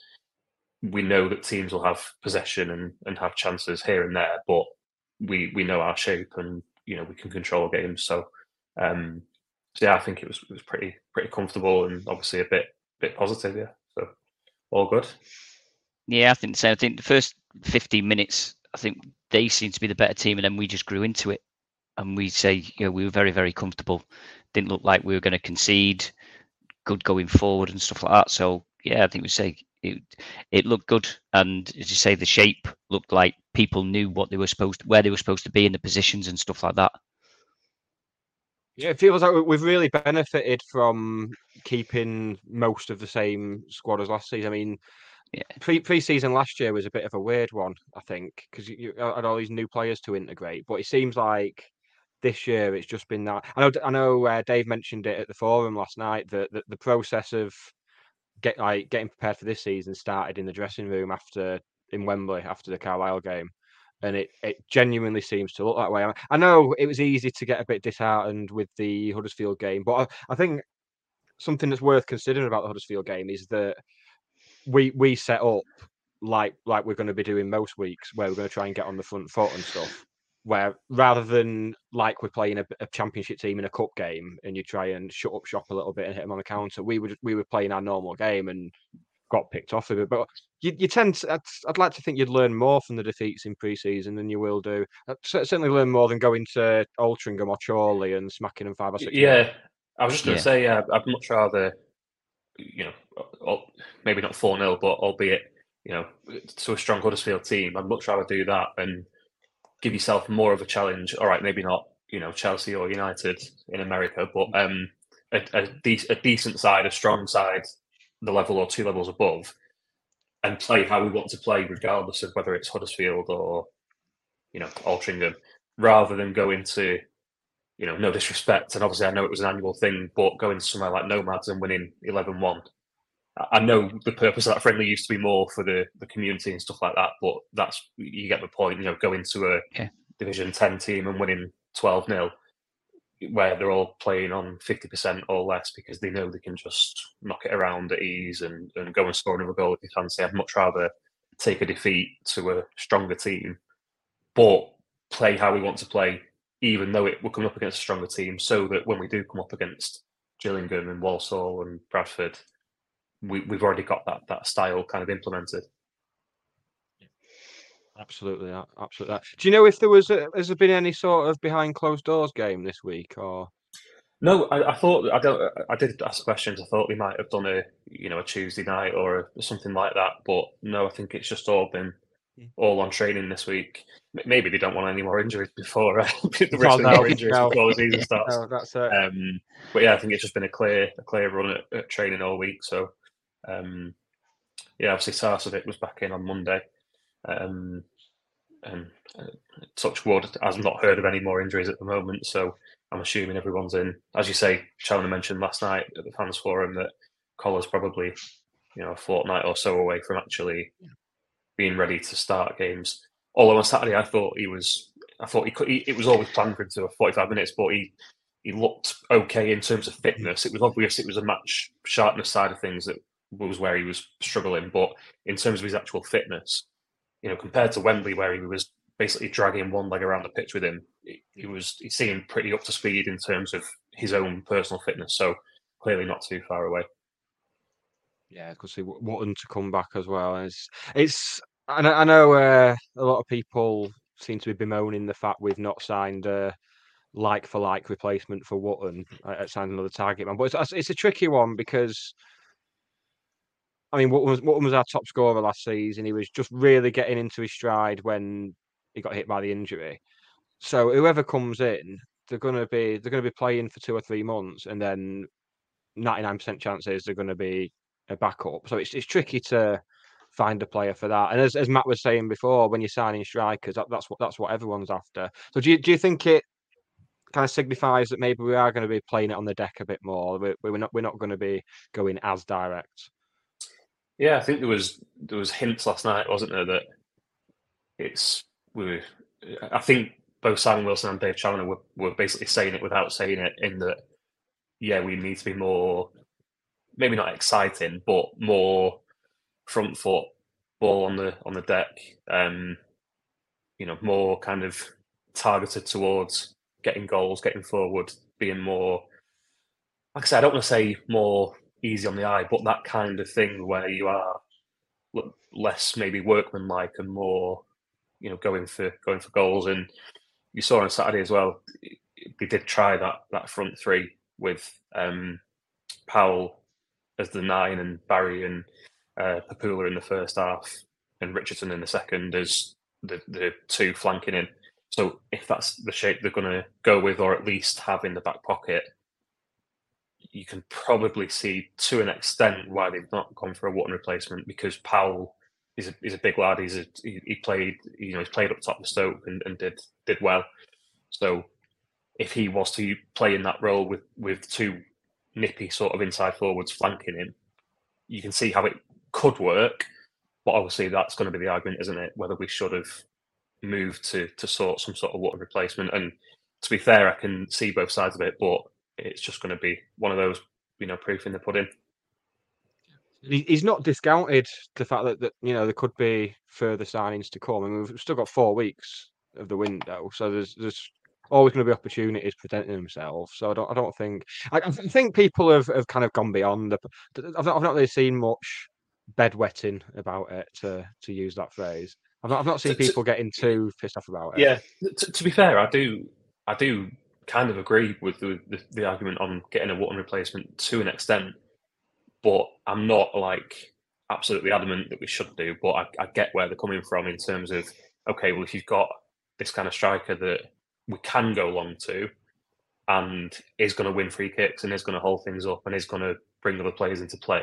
we know that teams will have possession and, and have chances here and there, but we we know our shape and you know we can control games. So, um, so yeah, I think it was it was pretty pretty comfortable and obviously a bit bit positive. Yeah, so all good. Yeah, I think so. I think the first 15 minutes, I think they seemed to be the better team, and then we just grew into it. And we say, you know, we were very, very comfortable. Didn't look like we were going to concede. Good going forward and stuff like that. So yeah, I think we say it, it looked good, and as you say, the shape looked like people knew what they were supposed, where they were supposed to be in the positions and stuff like that. Yeah, it feels like we- we've really benefited from keeping most of the same squad as last season. I mean, pre pre-season last year was a bit of a weird one, I think, because you, you had all these new players to integrate. But it seems like this year it's just been that. I know, I know. Uh, Dave mentioned it at the forum last night that, the process of get like getting prepared for this season started in the dressing room after in Wembley after the Carlisle game, and it it genuinely seems to look that way. I, I know it was easy to get a bit disheartened with the Huddersfield game, but I, I think something that's worth considering about the Huddersfield game is that we we set up like like we're going to be doing most weeks, where we're going to try and get on the front foot and stuff. Where rather than like we're playing a, a championship team in a cup game and you try and shut up shop a little bit and hit them on the counter, we would we were playing our normal game and got picked off of it. But you, you tend to, I'd, I'd like to think you'd learn more from the defeats in pre-season than you will do. I'd certainly learn more than going to Altrincham or Chorley and smacking them five or six. Yeah, I was just going Yeah. to say, uh, I'd much rather, you know, maybe not 4 0, but albeit, you know, to a strong Huddersfield team, I'd much rather do that and give yourself more of a challenge. All right, maybe not, you know, Chelsea or United in America, but um, a, a, de- a decent side, a strong side, the level or two levels above, and play how we want to play, regardless of whether it's Huddersfield or, you know, Altrincham, rather than go into you know, no disrespect, and obviously I know it was an annual thing, but going somewhere like Nomads and winning 11 1, I know the purpose of that friendly used to be more for the, the community and stuff like that, but that's, you get the point, you know, going to a Yeah. Division 10 team and winning 12 0, where they're all playing on 50% or less because they know they can just knock it around at ease and, and go and score another goal if they fancy. I'd much rather take a defeat to a stronger team, but play how we want to play, even though it, we're coming up against a stronger team, so that when we do come up against Gillingham and Walsall and Bradford, we, we've already got that that style kind of implemented. Absolutely, absolutely. Do you know if there was a, has there been any sort of behind closed doors game this week or? No, I, I thought I don't. I did ask questions. I thought we might have done a you know a Tuesday night or a, something like that, but no, I think it's just all been all on training this week. Maybe they don't want any more injuries before (laughs) uh, the risk no, more injuries no. before the season (laughs) starts. No, that's it. Um, but yeah, I think it's just been a clear a clear run at, at training all week. So um, yeah, obviously Sarcevic was back in on Monday, um, and uh, touch wood, I've not heard of any more injuries at the moment. So I'm assuming everyone's in. As you say, Challinor mentioned last night at the fans forum that Collar's probably you know a fortnight or so away from actually being ready to start games. Although on Saturday, I thought he was, I thought he could. He, it was always planned for him to 45 minutes, but he he looked okay in terms of fitness. It was obvious it was a match sharpness side of things that was where he was struggling, but in terms of his actual fitness, you know, compared to Wembley where he was basically dragging one leg around the pitch with him, he was he seemed pretty up to speed in terms of his own personal fitness. So clearly not too far away. Yeah, because see wanting to come back as well. It's it's I know, uh, a lot of people seem to be bemoaning the fact we've not signed a like for like replacement for Wootton. Uh, signed another target man, but it's, it's a tricky one because I mean, what was what was our top scorer last season? He was just really getting into his stride when he got hit by the injury. So whoever comes in, they're gonna be they're gonna be playing for two or three months, and then ninety nine percent chances they're gonna be a backup. So it's it's tricky to find a player for that. And as, as Matt was saying before, when you're signing strikers, that, that's what that's what everyone's after. So do you do you think it kind of signifies that maybe we are going to be playing it on the deck a bit more? We're, we're not we're not going to be going as direct. Yeah, I think there was there was hints last night, wasn't there, that it's we. I think both Simon Wilson and Dave Challinor were, were basically saying it without saying it. In that, yeah, we need to be more, maybe not exciting, but more front foot, ball on the on the deck. Um, you know, more kind of targeted towards getting goals, getting forward, being more. Like I said, I don't want to say more easy on the eye, but that kind of thing where you are less maybe workmanlike and more, you know, going for going for goals. And you saw on Saturday as well, they did try that that front three with um, Powell as the nine and Barry and uh, Papula in the first half and Richardson in the second as the the two flanking in. So if that's the shape they're going to go with, or at least have in the back pocket, you can probably see to an extent why they've not gone for a Wootton replacement because Powell is a, is a big lad. He's a, he, he played you know he's played up top of Stoke and, and did did well. So if he was to play in that role with with two nippy sort of inside forwards flanking him, you can see how it could work. But obviously that's going to be the argument, isn't it? Whether we should have moved to to sort some sort of Wootton replacement. And to be fair, I can see both sides of it, but it's just going to be one of those, you know, proof in the pudding. He's not discounted the fact that, that you know there could be further signings to come. I mean, we've still got four weeks of the window, so there's there's always going to be opportunities presenting themselves. So I don't I don't think I, I think people have, have kind of gone beyond. The, I've not, I've not really seen much bedwetting about it to to use that phrase. I've not I've not seen people getting too pissed off about it. Yeah, to, to be fair, I do I do kind of agree with the, the, the, argument on getting a Wootton replacement to an extent, but I'm not like absolutely adamant that we should do. But I, I get where they're coming from in terms of okay, well, if you've got this kind of striker that we can go long to, and is going to win free kicks and is going to hold things up and is going to bring other players into play.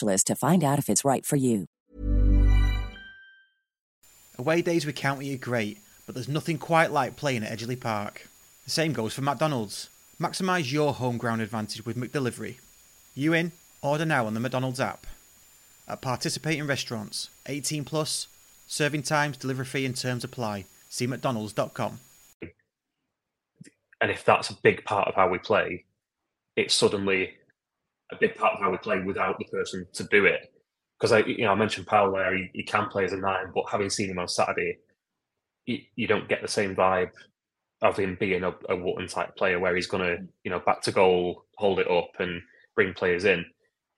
to find out if it's right for you. Away days with County are great, but there's nothing quite like playing at Edgeley Park. The same goes for McDonald's. Maximise your home ground advantage with McDelivery. You in? Order now on the McDonald's app. At participating restaurants, 18 plus, serving times, delivery fee and terms apply. See mcdonalds.com. And if that's a big part of how we play, it suddenly a big part of how we play without the person to do it. Because I, you know, I mentioned Powell there; he, he can play as a nine, but having seen him on Saturday, you, you don't get the same vibe of him being a, a Wootton type player where he's going to, you know, back to goal, hold it up, and bring players in.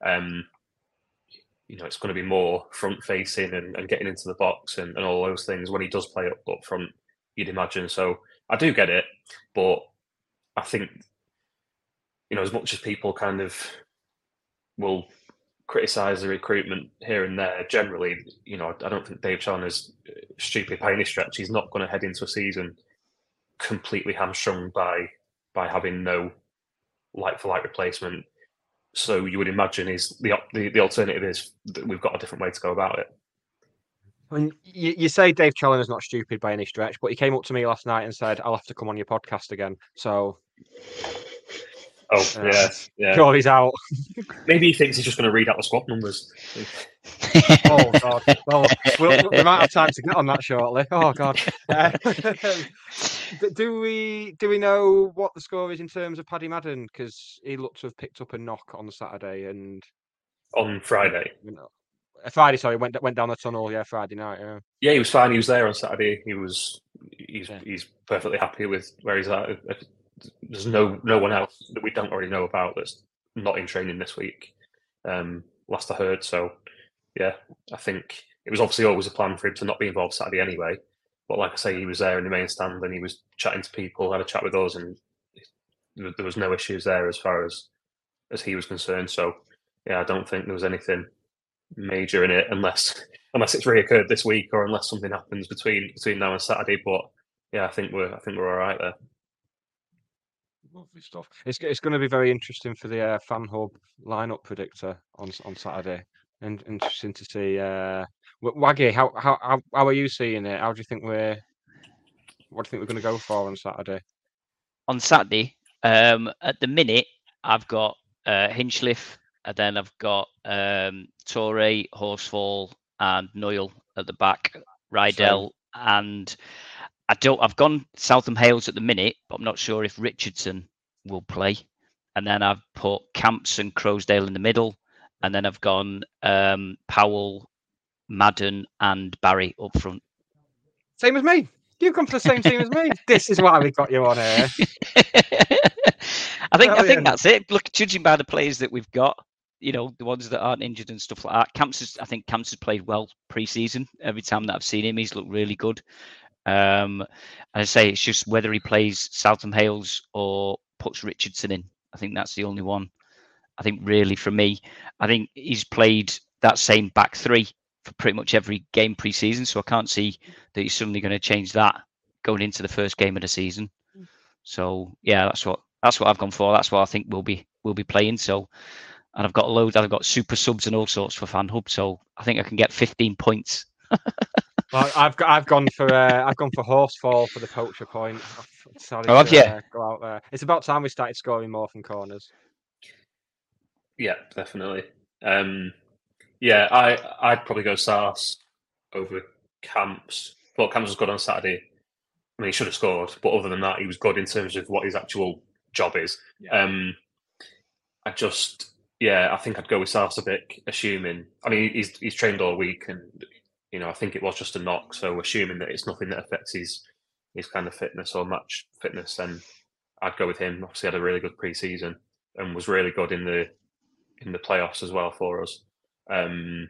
Um, you know, it's going to be more front facing and, and getting into the box and, and all those things when he does play up, up front, you'd imagine. So I do get it, but I think, you know, as much as people kind of will criticise the recruitment here and there, generally, you know, I don't think Dave Challinor's uh, stupid by any stretch. He's not going to head into a season completely hamstrung by by having no like for like replacement. So you would imagine is the, the the alternative is that we've got a different way to go about it. I mean, you, you say Dave Challinor's not stupid by any stretch, but he came up to me last night and said, "I'll have to come on your podcast again." So, oh uh, yeah, yeah. sure he's out. (laughs) Maybe he thinks he's just going to read out the squad numbers. (laughs) oh god, well, we'll, we might have time to get on that shortly. Oh god, (laughs) uh, do we do we know what the score is in terms of Paddy Madden? Because he looked to have picked up a knock on Saturday and on Friday. You know, Friday, sorry, went went down the tunnel. Yeah, Friday night. Yeah. Yeah, he was fine. He was there on Saturday. He was. He's yeah. he's perfectly happy with where he's at. There's no no one else that we don't already know about that's not in training this week. Um, last I heard, so yeah, I think it was obviously always a plan for him to not be involved Saturday anyway. But like I say, he was there in the main stand and he was chatting to people, had a chat with us, and there was no issues there as far as as he was concerned. So yeah, I don't think there was anything major in it unless (laughs) unless it's reoccurred this week or unless something happens between between now and Saturday. But yeah, I think we're I think we're all right there. Lovely stuff. It's it's going to be very interesting for the uh, fan hub lineup predictor on on Saturday. And interesting to see. Uh, Waggie, how, how how how are you seeing it? How do you think we're? What do you think we're going to go for on Saturday? On Saturday, um, at the minute, I've got uh, Hinchliffe, and then I've got um, Touray, Horsfall, and Knoyle at the back, Rydel, and I don't. I've gone Southam Hales at the minute, but I'm not sure if Richardson will play. And then I've put Camps and Croasdale in the middle, and then I've gone um, Powell, Madden, and Barry up front. Same as me. You've come for the same team as me. (laughs) This is why we got you on here. (laughs) I think I think that's it. Look, judging by the players that we've got, you know, the ones that aren't injured and stuff like that. Camps has, I think Camps has played well pre-season. Every time that I've seen him, he's looked really good. Um, I say it's just whether he plays Southam Hales or puts Richardson in. I think that's the only one. I think really for me, I think he's played that same back three for pretty much every game pre-season. So I can't see that he's suddenly going to change that going into the first game of the season. So yeah, that's what that's what I've gone for. That's what I think we'll be we'll be playing. So and I've got loads. I've got super subs and all sorts for Fan Hub. So I think I can get 15 points. (laughs) well, I've got I've gone for uh, I've gone for Horsfall for the poacher point. Sorry oh, have you? Uh, go out there. It's about time we started scoring more from corners. Yeah, definitely. Um, yeah, I I'd probably go Sars over Camps. Well, Camps was good on Saturday. I mean, he should have scored, but other than that, he was good in terms of what his actual job is. Yeah. Um, I just, yeah, I think I'd go with Sarcevic, assuming. I mean, he's he's trained all week, and you know, I think it was just a knock. So, assuming that it's nothing that affects his his kind of fitness or match fitness, then I'd go with him. Obviously, had a really good preseason and was really good in the in the playoffs as well for us. Um,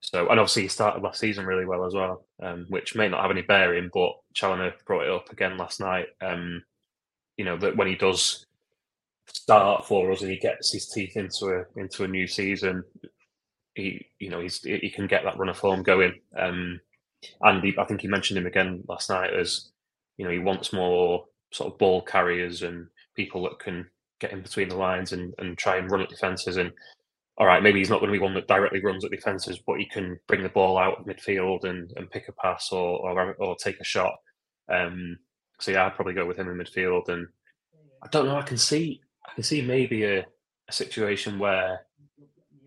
so, and obviously he started last season really well as well, um, which may not have any bearing, but Challinor brought it up again last night. Um, you know that when he does start for us and he gets his teeth into a into a new season, he you know he's he can get that run of form going. Um, and he, I think he mentioned him again last night as you know he wants more sort of ball carriers and people that can get in between the lines and, and try and run at defences. And all right, maybe he's not going to be one that directly runs at defences, but he can bring the ball out of midfield and, and pick a pass or, or, or take a shot. Um, so yeah, I'd probably go with him in midfield. And I don't know, I can see I can see maybe a, a situation where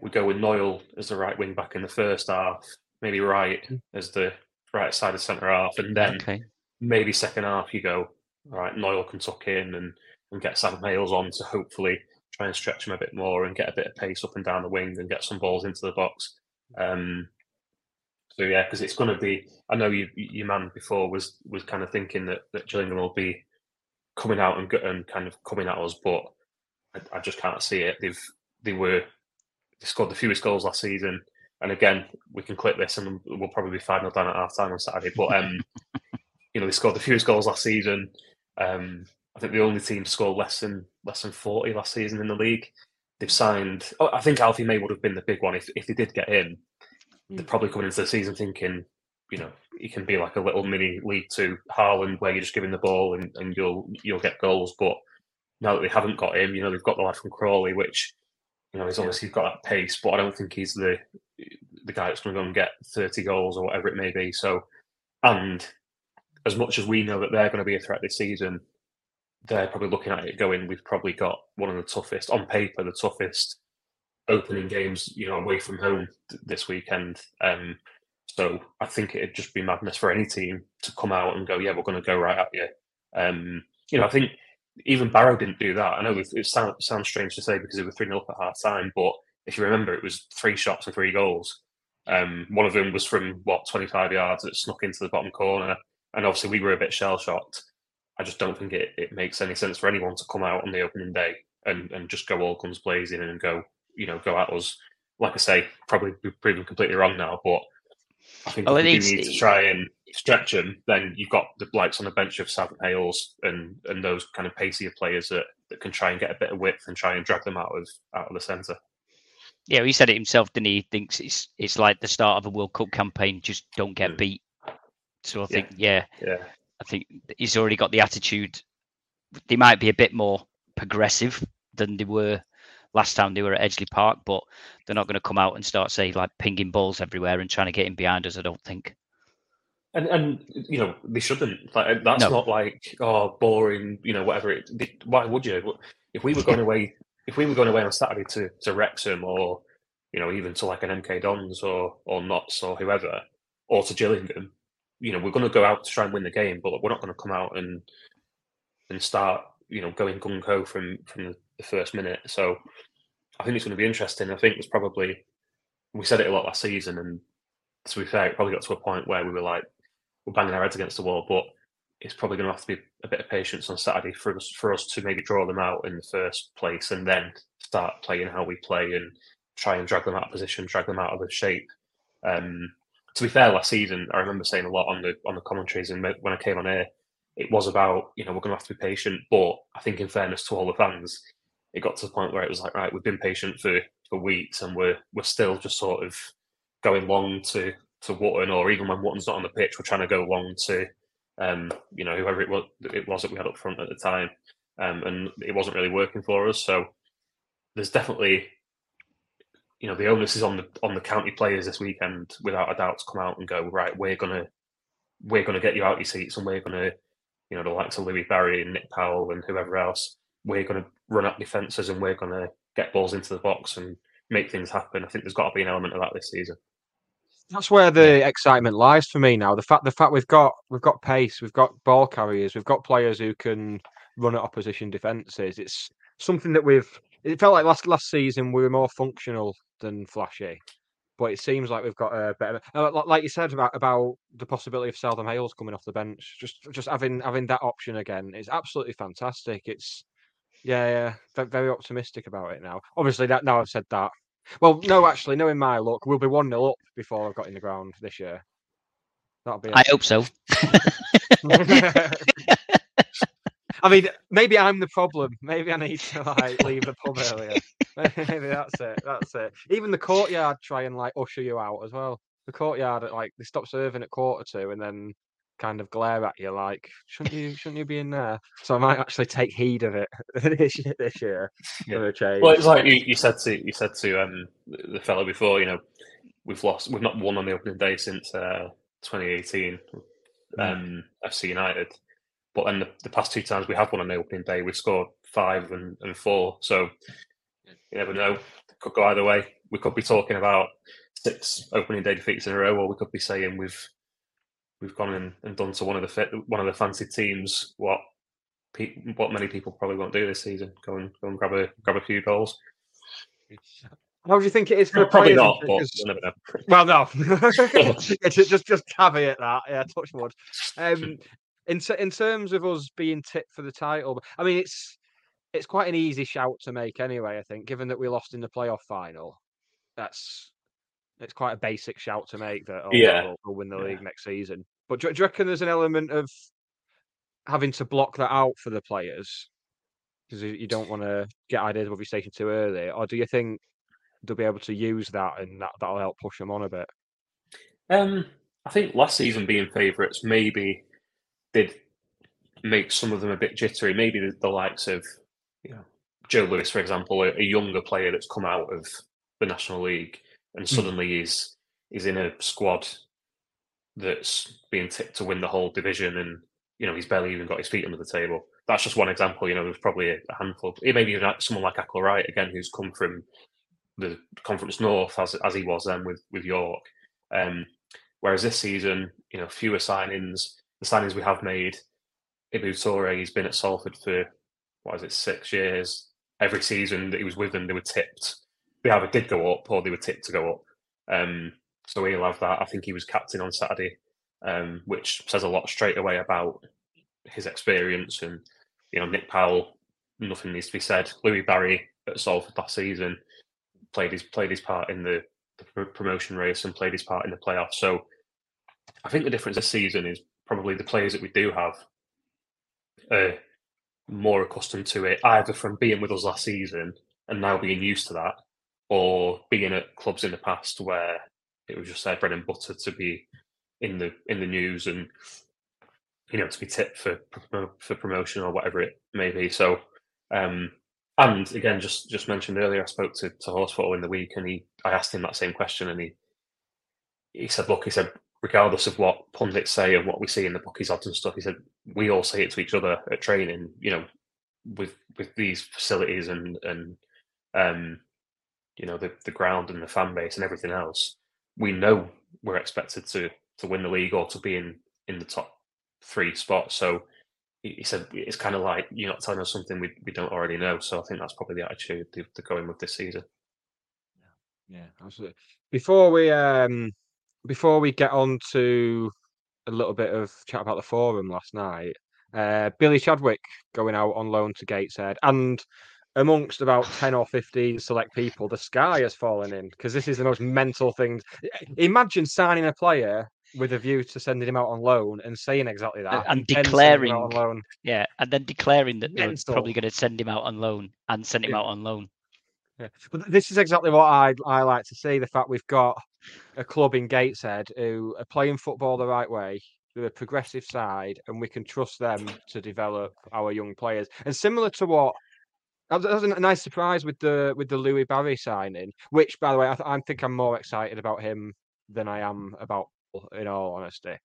we go with Knoyle as the right wing back in the first half, maybe right as the right side of centre half, and then okay. maybe second half you go, right. Knoyle can tuck in and and get Sam Hales on to hopefully try and stretch him a bit more and get a bit of pace up and down the wing and get some balls into the box. Um, so yeah, because it's going to be. I know you, your man before was was kind of thinking that that Gillingham will be coming out and and kind of coming at us, but I, I just can't see it. They've they were scored the fewest goals last season, and again we can clip this and we'll probably be five 0 down at half time on Saturday. But um, (laughs) you know they scored the fewest goals last season. Um, I think the only team to score less than less than forty last season in the league. They've signed. Oh, I think Alfie May would have been the big one if if they did get in. They're probably coming into the season thinking, you know, he can be like a little mini League Two Haaland where you're just giving the ball and, and you'll you'll get goals. But now that they haven't got him, you know, they've got the lad from Crawley, which you know he's obviously got that pace, but I don't think he's the the guy that's going to go and get 30 goals or whatever it may be. So, and as much as we know that they're going to be a threat this season, they're probably looking at it going, we've probably got one of the toughest, on paper, the toughest opening games, you know, away from home th- this weekend. Um, so I think it'd just be madness for any team to come out and go, yeah, we're going to go right at you. Um, you know, I think even Barrow didn't do that. I know it, it sound, sounds strange to say because it was 3 0 up at half time, but if you remember, it was three shots and three goals. Um, one of them was from what 25 yards that snuck into the bottom corner, and obviously we were a bit shell shocked. I just don't think it, it makes any sense for anyone to come out on the opening day and, and just go all guns blazing and go, you know, go at us. Like I say, probably be proven completely wrong now, but I think it you need to try and stretch them, then you've got the likes on the bench of Sam Hales and and those kind of pacier players that, that can try and get a bit of width and try and drag them out of out of the centre. Yeah, he said it himself, didn't he? He thinks it's it's like the start of a World Cup campaign. Just don't get hmm. beat. So I Yeah. think, yeah, Yeah. I think he's already got the attitude. They might be a bit more progressive than they were last time they were at Edgeley Park, but they're not going to come out and start say like pinging balls everywhere and trying to get in behind us. I don't think. And and you know they shouldn't. Like that's No. not like oh boring. You know whatever. It, they- why would you? If we were going away, if we were going away on Saturday to to Wrexham or you know even to like an MK Dons or or Notts or whoever or to Gillingham, you know we're going to go out to try and win the game, but we're not going to come out and and start you know going gung ho from from the first minute. So I think it's going to be interesting. I think it's probably we said it a lot last season, and to be fair, it probably got to a point where we were like we're banging our heads against the wall, but it's probably going to have to be a bit of patience on Saturday for us for us to maybe draw them out in the first place, and then start playing how we play and try and drag them out of position, drag them out of the shape. Um, to be fair, last season I remember saying a lot on the on the commentaries, and when I came on air, it was about you know we're going to have to be patient. But I think in fairness to all the fans, it got to the point where it was like right, we've been patient for for weeks, and we're we're still just sort of going long to to Wootton, or even when Wootton's not on the pitch, we're trying to go long to um, you know whoever it was it was that we had up front at the time, um, and it wasn't really working for us. So there's definitely you know the onus is on the on the county players this weekend without a doubt to come out and go right we're gonna we're gonna get you out your seats and we're gonna you know the likes of Louis Barry and Nick Powell and whoever else we're gonna run up defences and we're gonna get balls into the box and make things happen. I think there's got to be an element of that this season. That's where the excitement lies for me now. The fact the fact we've got we've got pace, we've got ball carriers, we've got players who can run at opposition defences. It's something that we've. It felt like last last season we were more functional than flashy, but it seems like we've got a better. uh, Like you said about about the possibility of Southam Hales coming off the bench, just just having having that option again is absolutely fantastic. It's yeah, yeah, very optimistic about it now. Obviously, that now I've said that. Well, no, actually, knowing my luck, we'll be one 0 up before I've got in the ground this year. That'll be. I hope so. (laughs) I mean, maybe I'm the problem. Maybe I need to like leave the pub earlier. (laughs) Maybe that's it. That's it. Even the courtyard try and like usher you out as well. The courtyard, at, like they stop serving at quarter to, and then kind of glare at you like, shouldn't you? Shouldn't you be in there? So I might actually take heed of it (laughs) this year. (laughs) This year change. Well, it's like you, you said to you said to um, the fellow before. You know, we've lost. We've not won on the opening day since uh, 2018. Um, FC United, but then the, the past two times we have won on the opening day, we've scored five and, and four. So you never know. It could go either way. We could be talking about six opening day defeats in a row, or we could be saying we've we've gone in and done to one of the fit, one of the fancied teams what pe- what many people probably won't do this season. Go and go and grab a grab a few goals. How do you think it is for Well, probably not, but you never know. (laughs) Well, no. (laughs) Just just caveat that. Yeah, touch wood. Um, in in terms of us being tipped for the title, I mean it's it's quite an easy shout to make anyway. I think, given that we lost in the playoff final, that's it's quite a basic shout to make that oh, Yeah. we'll, we'll win the Yeah. league next season. But do, do you reckon there's an element of having to block that out for the players because you don't want to get ideas above your station too early, or do you think they'll be able to use that and that that'll help push them on a bit? Um, I think last season being favourites maybe did make some of them a bit jittery. Maybe the, the likes of you know Joe Lewis, for example, a, a younger player that's come out of the National League and suddenly is is in a squad that's being tipped to win the whole division, and you know he's barely even got his feet under the table. That's just one example. You know, there's probably a, handful. It maybe even someone like Akil Wright again, who's come from the Conference North as as he was then with with York. Um, whereas this season, you know, fewer signings. The signings we have made, Ibou Touray, he's been at Salford for what is it, six years. Every season that he was with them, they were tipped. They either did go up or they were tipped to go up. Um, so he'll have that. I think he was captain on Saturday, um, which says a lot straight away about his experience. And you know, Nick Powell, nothing needs to be said. Louis Barry at Salford last season played his played his part in the, the pr- promotion race and played his part in the playoffs. So I think the difference this season is probably the players that we do have are more accustomed to it, either from being with us last season and now being used to that, or being at clubs in the past where it was just their bread and butter to be in the in the news and you know to be tipped for for promotion or whatever it may be. So um, and again, just just mentioned earlier, I spoke to to Horsfall in the week, and he I asked him that same question, and he he said, "Look, he said, regardless of what pundits say and what we see in the bookies odds and stuff, he said we all say it to each other at training. You know, with with these facilities and and um, you know the the ground and the fan base and everything else, we know we're expected to to win the league or to be in in the top three spots. So." he said it's kind of like you're not telling us something we, we don't already know. So I think that's probably the attitude they're, going with this season. Yeah, absolutely. Before we um before we get on to a little bit of chat about the forum last night, uh Billy Chadwick going out on loan to Gateshead and amongst about 10 or 15 select people, the sky has fallen in because this is the most mental thing. Imagine signing a player with a view to sending him out on loan and saying exactly that and then declaring, on loan. yeah, and then declaring that they're probably going to send him out on loan and send him Yeah. out on loan. Yeah. But this is exactly what I I like to see. The fact we've got a club in Gateshead who are playing football the right way, they're a progressive side, and we can trust them to develop our young players. And similar to what that was, a nice surprise with the with the Louis Barry signing, which by the way I, th- I think I'm more excited about him than I am about in all honesty.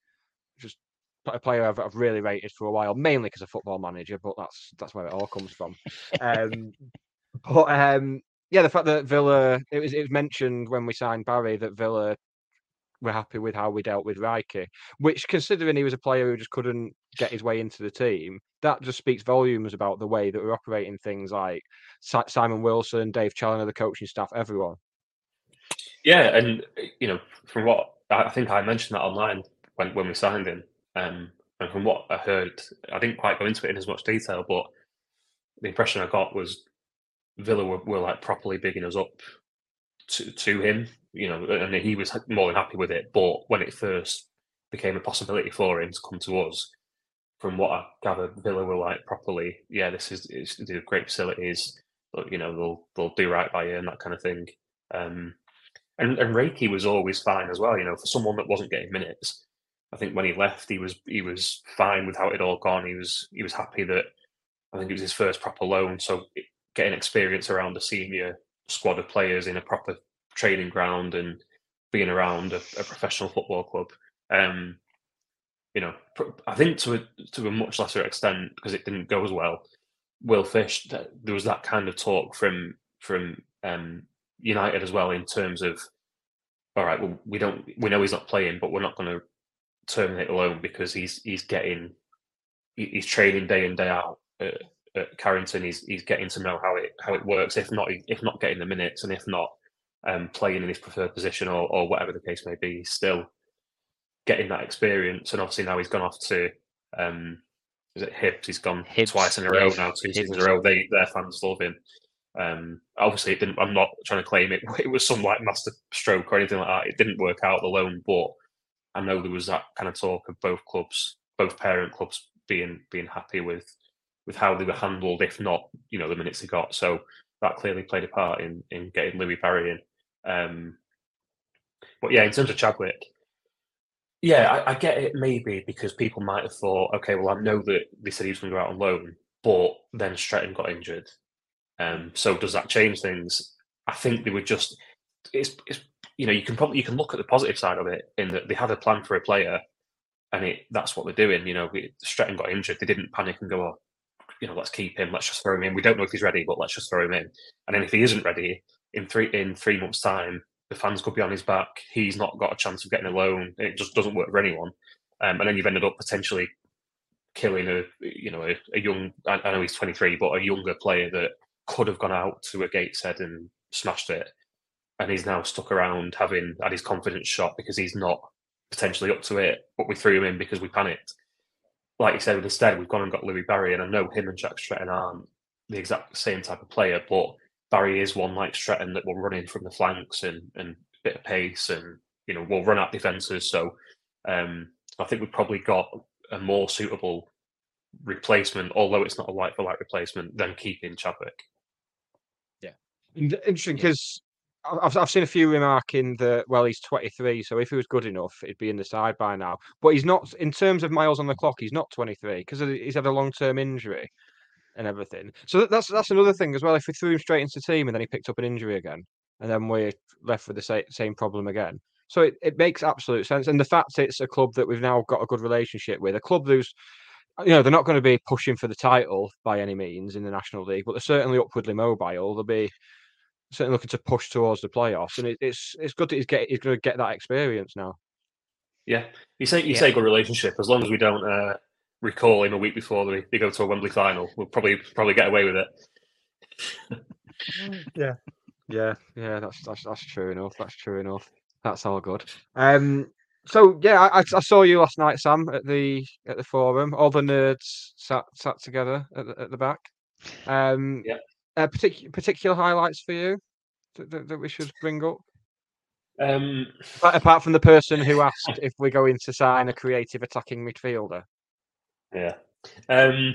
Just a player I've, I've really rated for a while, mainly because of football manager, but that's that's where it all comes from. Um, but um, yeah, the fact that Villa it was it was mentioned when we signed Barry that Villa were happy with how we dealt with Reiki, which considering he was a player who just couldn't get his way into the team, that just speaks volumes about the way that we're operating things like Simon Wilson, Dave Challinor, the coaching staff, everyone. Yeah, and you know, from what I I think I mentioned that online when when we signed him, um, and from what I heard, I didn't quite go into it in as much detail, but the impression I got was Villa were, were like properly bigging us up to to him, you know, and he was more than happy with it. But when it first became a possibility for him to come to us, from what I gather, Villa were like properly, yeah, this is it's, have great facilities, but you know they'll they'll do right by you and that kind of thing. Um, and and Reiki was always fine as well. You know, for someone that wasn't getting minutes, I think when he left, he was he was fine with how it all gone. He was he was happy that I think it was his first proper loan, so getting experience around a senior squad of players in a proper training ground and being around a, a professional football club. Um, you know, I think to a to a much lesser extent because it didn't go as well. Will Fish, there was that kind of talk from from um, United as well in terms of, all right, well, we don't we know he's not playing, but we're not going to terminate loan because he's he's getting he's training day in day out at, at Carrington, he's he's getting to know how it how it works. If not, if not getting the minutes, and if not um, playing in his preferred position or, or whatever the case may be, he's still getting that experience. And obviously now he's gone off to um, is it Hibs? He's gone Hibs, twice in a row yes, now, two seasons in a row. They their fans love him. Um, obviously, it didn't. I'm not trying to claim it. (laughs) It was some like master stroke or anything like that. It didn't work out the loan, but I know there was that kind of talk of both clubs, both parent clubs, being being happy with with how they were handled, if not, you know, the minutes they got. So that clearly played a part in in getting Louis Barry in. Um, but yeah, in terms of Chadwick, yeah, I, I get it maybe because people might have thought, okay, well, I know that they said he was going to go out on loan, but then Stretton got injured. Um, so does that change things? I think they were just it's, it's you know you can probably you can look at the positive side of it in that they had a plan for a player, and it that's what they're doing. You know, we- Stretton got injured, they didn't panic and go, oh, you know, let's keep him, let's just throw him in. We don't know if he's ready, but let's just throw him in. And then if he isn't ready in three in three months' time, the fans could be on his back. He's not got a chance of getting a loan. It just doesn't work for anyone. Um, and then you've ended up potentially killing a you know a, a young. I, know he's twenty three, but a younger player that could have gone out to a Gateshead and smashed it, and he's now stuck around having had his confidence shot because he's not potentially up to it. But we threw him in because we panicked. Like you said, with instead we've gone and got Louis Barry, and I know him and Jack Stretton aren't the exact same type of player, but Barry is one like Stretton that will run in from the flanks and and bit of pace, and you know will run at defences. So um, I think we've probably got a more suitable replacement, although it's not a like for like replacement, than keeping Chadwick. Yeah, Interesting because I've, I've seen a few remarking that, well, he's 23, so if he was good enough, he'd be in the side by now. But he's not, in terms of miles on the clock, he's not 23 because he's had a long term injury and everything. So that- that's that's another thing as well. If we threw him straight into the team and then he picked up an injury again, and then we're left with the sa- same problem again. So it, it makes absolute sense. And the fact it's a club that we've now got a good relationship with, a club who's, you know, they're not going to be pushing for the title by any means in the National League, but they're certainly upwardly mobile. They'll be certainly looking to push towards the playoffs, and it, it's it's good that he's get he's going to get that experience now. Yeah, you say you Yeah. say good relationship. As long as we don't uh, recall him a week before they, they go to a Wembley final, we'll probably probably get away with it. (laughs) Yeah, yeah, yeah. That's that's that's true enough. That's true enough. That's all good. Um. So yeah, I, I I saw you last night, Sam, at the at the forum. All the nerds sat sat together at the, at the back. Um. Yeah. Uh, particular particular highlights for you that, that, that we should bring up. Um, Apart- Apart from the person who asked if we're going to sign a creative attacking midfielder. Yeah. Um,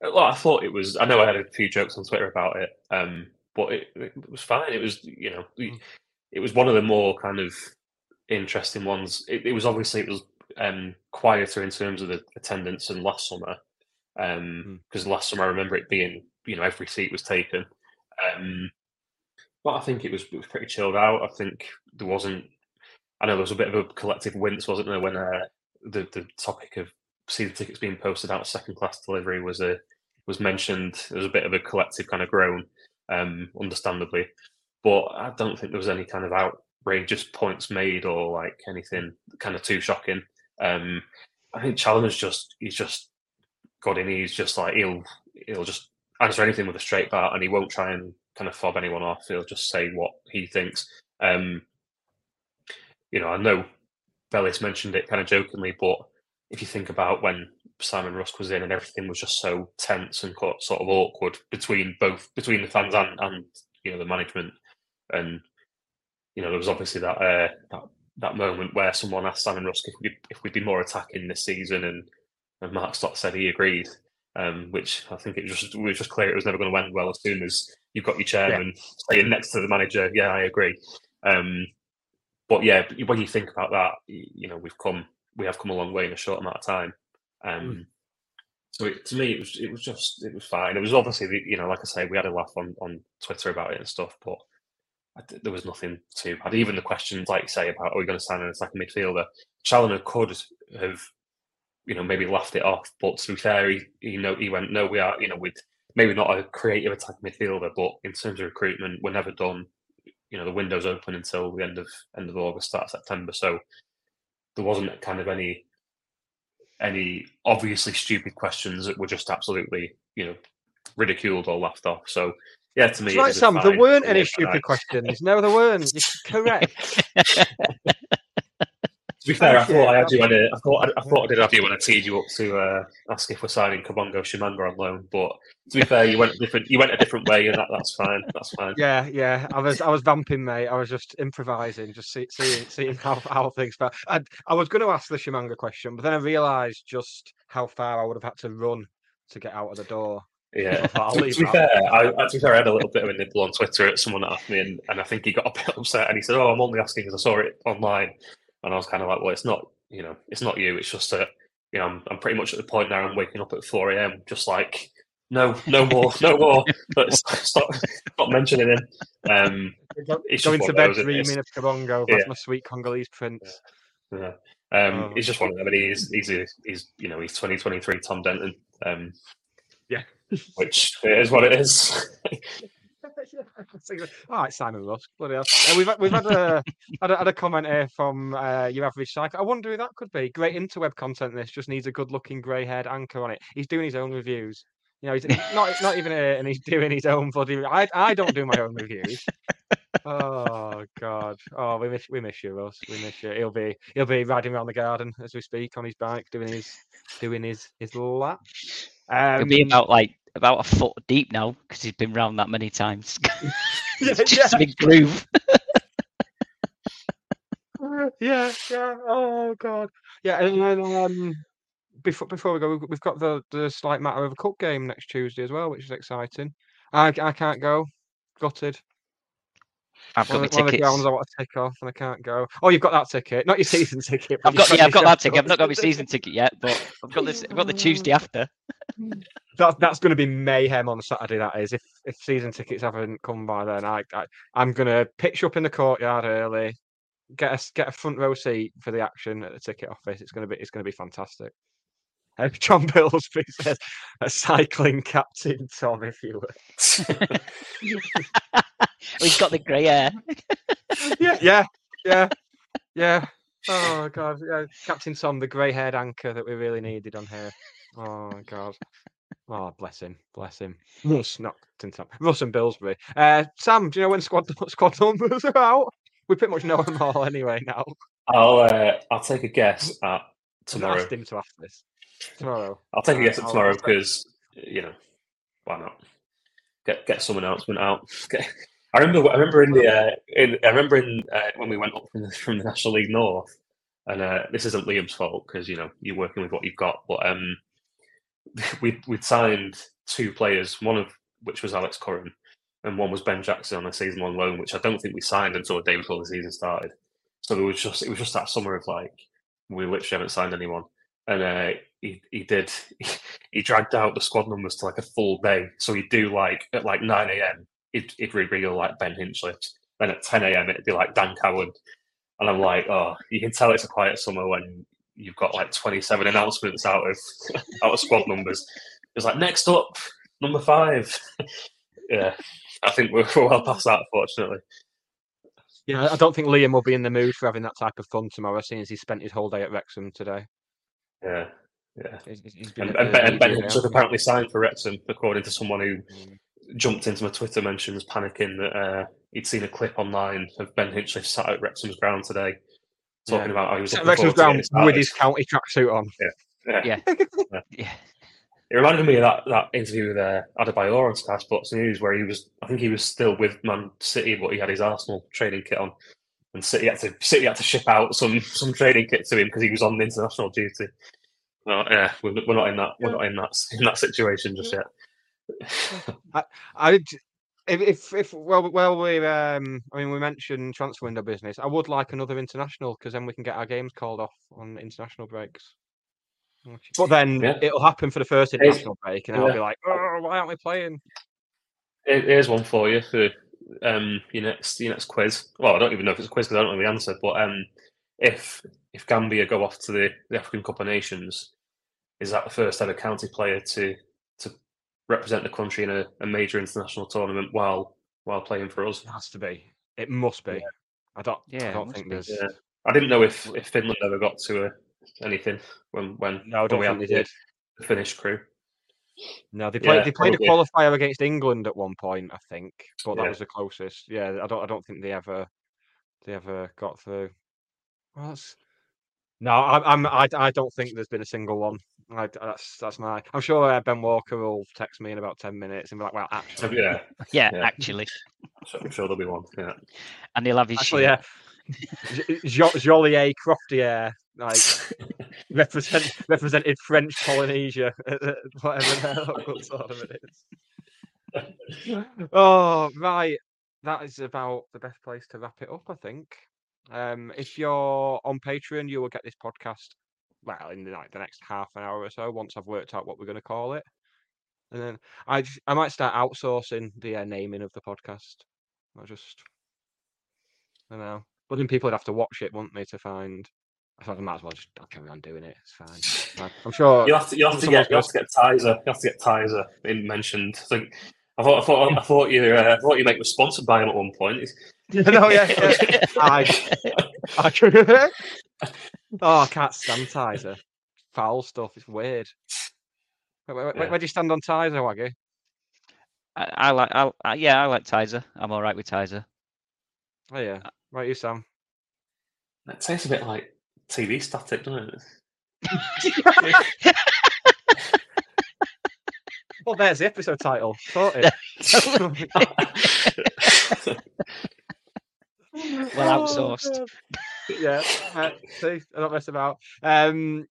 well, I thought it was. I know I had a few jokes on Twitter about it, um, but it, it was fine. It was, you know, Mm. it was one of the more kind of interesting ones. It, it was obviously it was um, quieter in terms of the attendance than last summer, Mm. because last summer I remember it being, you know, every seat was taken. Um, but I think it was, it was pretty chilled out. I think there wasn't. I know there was a bit of a collective wince, wasn't there, when uh, the the topic of season tickets being posted out second class delivery was a was mentioned. There was a bit of a collective kind of groan, um, understandably. But I don't think there was any kind of outrageous points made or like anything kind of too shocking. Um, I think Challinor's just he's just got in. He's just like he'll he'll just answer anything with a straight bat, and he won't try and kind of fob anyone off. He'll just say what he thinks. Um, you know, I know Bellis mentioned it kind of jokingly, but if you think about when Simon Rusk was in and everything was just so tense and sort of awkward between both between the fans and, and you know the management, and you know there was obviously that uh, that that moment where someone asked Simon Rusk if we if we'd be more attacking this season, and and Mark Stott said he agreed. Um, which I think it just it was just clear it was never going to end well as soon as you've got your chairman staying next to the manager. Yeah, I agree. Um, but yeah, when you think about that, you know we've come we have come a long way in a short amount of time. Um, So it, to me, it was it was just it was fine. It was obviously you know like I say, we had a laugh on on Twitter about it and stuff, but I there was nothing too bad. Even the questions like you say about are we going to sign an attacking midfielder, Challinor could have you know maybe laughed it off, but to be fair, he he know he went no, we are you know with maybe not a creative attacking midfielder, but in terms of recruitment, we're never done. You know the window's open until the end of end of August, start of September, so there wasn't kind of any any obviously stupid questions that were just absolutely, you know, ridiculed or laughed off. So yeah, to me, That's it right, Sam. There weren't any stupid questions. No, there weren't. You're correct. (laughs) To be fair, I thought I had you on a, I thought I, I thought I did have you when I teed you up to uh, ask if we're signing Kabongo Tshimanga on loan. But to be fair, you went a different you went a different way, and that, that's fine. That's fine. Yeah, yeah. I was, I was vamping, mate. I was just improvising, just see, seeing, seeing how, how things felt. I, I was going to ask the Tshimanga question, but then I realised just how far I would have had to run to get out of the door. Yeah. I thought, I'll to, be that. fair, I, to be fair, I had a little bit of a nibble on Twitter at someone that asked me, and, and I think he got a bit upset, and he said, "Oh, I'm only asking because I saw it online," and I was kind of like, "Well, it's not, you know, it's not you. It's just that, you know, I'm, I'm pretty much at the point now. I'm waking up at 4 a.m. just like." No, no more, no more. (laughs) (laughs) But stop, stop mentioning him. Um, Go- it's just Going one to bed those, isn't it? dreaming of Kabongo. That's Yeah. my sweet Congolese prince. Yeah. Um, Oh. he's just one of them, and he's he's a, he's you know he's 2023 Tom Denton. Um, Yeah. which is what it is. (laughs) (laughs) All right, Simon Rusk. Bloody hell. Uh, we've had- we've had a, had a had a comment here from uh, your average cycle. I wonder who that could be. Great interweb content. This just needs a good-looking grey-haired anchor on it. He's doing his own reviews. You know, he's not not even here, and he's doing his own bloody. I I don't do my own reviews. Oh God! Oh, we miss we miss you, Russ. We miss you. He'll be he'll be riding around the garden as we speak on his bike, doing his doing his his lap. Um, He'll be about like about a foot deep now because he's been round that many times. (laughs) (laughs) Yeah, it's just a big groove. (laughs) yeah, yeah. Oh god. Yeah, and then um, before before we go, we've- we've got the the slight matter of a cup game next Tuesday as well, which is exciting. I I can't go. Gutted. I've got one, my one of the tickets. grounds I want to tick off, and I can't go. Oh, you've got that ticket, not your season ticket. I've got yeah, I've got that ticket. I've not got my season ticket yet, but I've got this. I've got the Tuesday after. (laughs) That, that's going to be mayhem on Saturday. That is, if if season tickets haven't come by then, I, I I'm going to pitch up in the courtyard early, get a get a front row seat for the action at the ticket office. It's going to be it's going to be fantastic. (laughs) Uh, John Billsby says, "A cycling captain, Tom, if you were." (laughs) He's got the grey hair. yeah, yeah, yeah, yeah. Oh god, yeah. Captain Tom, the grey-haired anchor that we really needed on here. Oh god. Oh, bless him, bless him. Russ, not Captain Tom. Russ and Billsbury. Uh, Sam, do you know when squad (laughs) squad numbers are out? We pretty much know them all anyway now. I'll uh, I'll take a guess at tomorrow. asked him to ask this tomorrow. I'll take a guess at tomorrow because you know why not? Get get some announcement out. (laughs) I remember I remember in the uh, in, I remember in uh, when we went up from the, (laughs) from the National League North, and uh, this isn't Liam's fault because you know you're working with what you've got, but um, (laughs) we we'd signed two players, one of which was Alex Curran, and one was Ben Jackson on a season long loan, which I don't think we signed until a day before the season started. So it was just it was just that summer of like we literally haven't signed anyone, and uh, he he did (laughs) he dragged out the squad numbers to like a full day. So he'd do like at like nine a.m. It'd, he'd reveal like Ben Hinchliffe. Then at ten a.m. it'd be like Dan Cowan, and I'm like, oh, you can tell it's a quiet summer when you've got like 27 announcements out of (laughs) out of squad numbers. It's like next up, number five. (laughs) yeah, I think we're, we're well past that, fortunately. Yeah, I don't think Liam will be in the mood for having that type of fun tomorrow, seeing as he spent his whole day at Wrexham today. Yeah, yeah. He's- he's- he's And, and, Ben, and Ben media, Hinchliffe hasn't he? apparently signed for Wrexham, according to someone who jumped into my Twitter mentions, panicking that uh, he'd seen a clip online of Ben Hinchliffe sat at Wrexham's ground today, talking Yeah. about how he was at looking Wrexham's ground with his county tracksuit on. Yeah. Yeah. (laughs) (laughs) yeah. It reminded me of that, that interview with uh, Adebayor on Sky Sports News, where he was, I think he was still with Man City, but he had his Arsenal training kit on, and City had to City had to ship out some some training kit to him because he was on international duty. Well, yeah, we're, we're not in that we're not in that in that situation just yet. I, if, if, if, well, well, we, um, I mean, we mentioned transfer window business. I would like another international because then we can get our games called off on international breaks. But then Yeah. it'll happen for the first It's- international break, and then I'll be like, oh, why aren't we playing? Here- Here's one for you for um, your next your next quiz. Well, I don't even know if it's a quiz because I don't know the answer. But um, if if Gambia go off to the, the African Cup of Nations, is that the first ever county player to to represent the country in a, a major international tournament while while playing for us? It has to be. It must be. I don't. Yeah, I don't think be. there's. Yeah. I didn't know if, if Finland ever got to a anything when when No, I when don't we think had they the- did. the Finnish crew. No, they played. Yeah, they played probably. a qualifier against England at one point, I think, but that Yeah. was the closest. Yeah, I don't. I don't think they ever. They ever got through. Well, that's... No, I, I'm. I, I don't think there's been a single one. I, that's that's my. I'm sure uh, Ben Walker will text me in about ten minutes and be like, "Well, actually, Yeah, (laughs) Yeah, Yeah. actually. so I'm sure there'll be one. Yeah, And he'll have his actually, shirt. yeah." Jo- Joliet Croftier, like (laughs) represent represented French Polynesia, (laughs) whatever the- whatever their local tournament is. oh, right. That is about the best place to wrap it up, I think. Um, if you're on Patreon, you will get this podcast well in the, like the next half an hour or so once I've worked out what we're going to call it. And then I I might start outsourcing the uh, naming of the podcast. I just I don't know. But then people would have to watch it, wouldn't they, to find. I thought I might as well just I'll carry on doing it. It's fine. I'm sure. you'll have to you have to get you have to get Tizer. You have to get Tizer in mentioned. I think. I thought, I thought, I thought you, uh, I thought you make was sponsored by him at one point. (laughs) no, yeah, yeah. (laughs) I, I oh, I can't stand Tizer. Foul stuff. It's weird. Where, where, Yeah. where do you stand on Tizer, Waggy? I, I like. I, I, yeah, I like Tizer. I'm all right with Tizer. Oh yeah. Right, you Sam. That tastes a bit like TV static, doesn't it? (laughs) Well, there's the episode title. Sorted. (laughs) Well outsourced. yeah. Uh, see, I don't mess about. Um,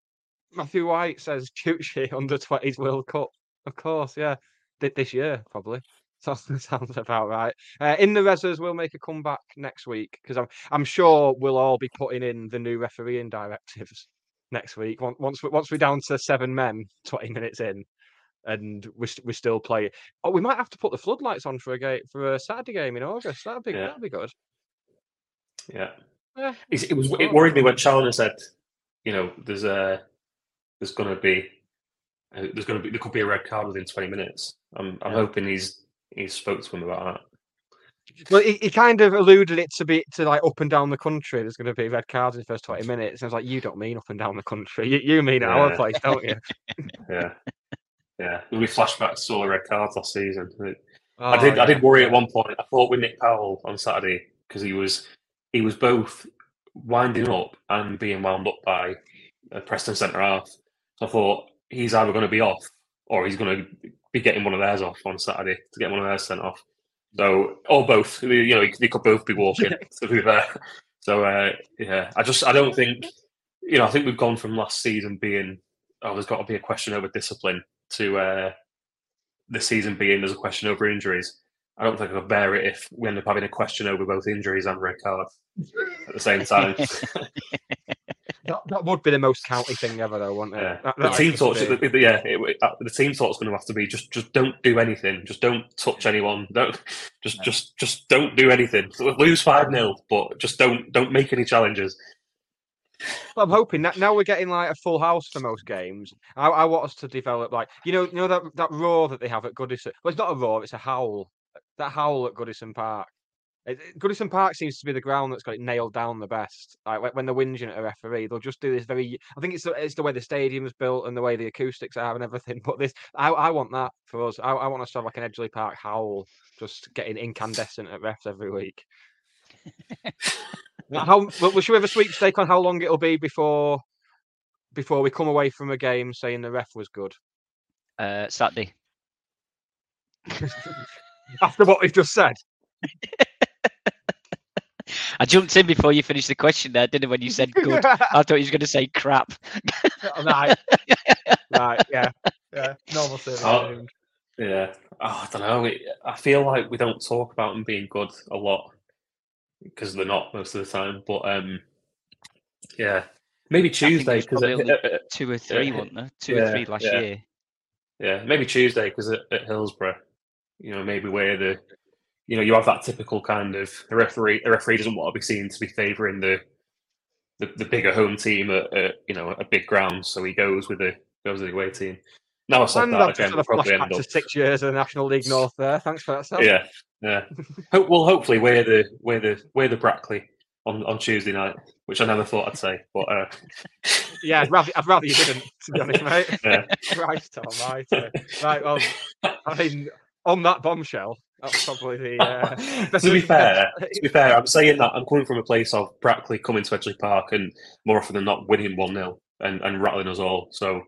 Matthew White says Chuchi under 20s World Cup. Of course, yeah. Th- This year, probably. (laughs) Sounds, sounds about right. Uh, in the Rezzers, we'll make a comeback next week because I'm I'm sure we'll all be putting in the new refereeing directives next week. Once once we, once we're down to seven men, 20 minutes in, and we we still play. Oh, we might have to put the floodlights on for a game for a Saturday game in August. That'd be Yeah. that'd be good. Yeah. Yeah. It's- It was. It worried me when Challinor said, "You know, there's a, there's going to be, uh, there's going to be, there could be a red card within 20 minutes." I'm, I'm Yeah. hoping he's, he spoke to him about that. Well, he, he kind of alluded it to be to like up and down the country. There's going to be red cards in the first twenty minutes. And I was like, you don't mean up and down the country. You, you mean at our place, don't you? (laughs) Yeah. Yeah. There'll be flashbacks to all the red cards last season. I Oh, did. I did worry at one point. I thought with Nick Powell on Saturday because he was, he was both winding up and being wound up by a Preston centre half. So I thought he's either going to be off or he's going to be getting one of theirs off on Saturday to get one of theirs sent off. So or both. You know, they could both be walking. (laughs) to be fair. So uh, yeah, I just I don't think you know I think we've gone from last season being oh there's got to be a question over discipline to uh, this season being there's a question over injuries. I don't think I could bear it if we end up having a question over both injuries and red cards at the same time. (laughs) That, that would be the most county thing ever, though, wouldn't it? Yeah. That- the team would talks. be- the- the- Yeah, it, uh, the team talk's going to have to be just, just don't do anything. Just don't touch anyone. Don't, just, just, just don't do anything. Lose five 0 but just don't, don't make any challenges. I'm hoping that now we're getting like a full house for most games. I, I want us to develop like you know, you know that that roar that they have at Goodison. Well, it's not a roar; it's a howl. That howl at Goodison Park. It- it- Goodison Park seems to be the ground that's got it nailed down the best. Like when- they're whinging at a referee, they'll just do this very. I think it's the, it's the way the stadium's built and the way the acoustics are and everything. (laughs) But this, I, I want that for us. I, I want us to have like an Edgeley Park howl, just getting incandescent at refs every week. (laughs) Now, How well, we should we have a sweepstake on how long it'll be before before we come away from a game saying the ref was good? Uh, Saturday. (laughs) After what we've just said. (laughs) I jumped in before you finished the question there, didn't I? When you said good, (laughs) I thought you was going to say crap. right. right, yeah. Yeah. Normal service. Oh. Yeah, oh, I don't know. I feel like we don't talk about them being good a lot because they're not most of the time. But um, yeah, maybe Tuesday it was because probably only two or three, yeah, wasn't there? Two yeah, or three last yeah. year. Yeah, maybe Tuesday because at, at Hillsborough, you know, maybe where the, you know, you have that typical kind of the referee. The referee doesn't want to be seen to be favouring the, the, the bigger home team at, at you know a big ground, so he goes with the goes with the away team. Now I said And that I've again, just had we'll a probably flashback end to up. six years of the National League (laughs) North there. Thanks for that, Sam. Yeah, yeah. Well, hopefully we're the we're the we're the Brackley on, on Tuesday night, which I never thought I'd say. But uh, (laughs) Yeah, I'd rather, I'd rather you didn't, to be honest, mate. (laughs) Yeah. Christ almighty. Right, well, I mean, on that bombshell, that's probably the. Uh, to be fair, to be fair, I'm saying that I'm coming from a place of Brackley coming to Edgeley Park and more often than not winning one 0 and, and rattling us all. So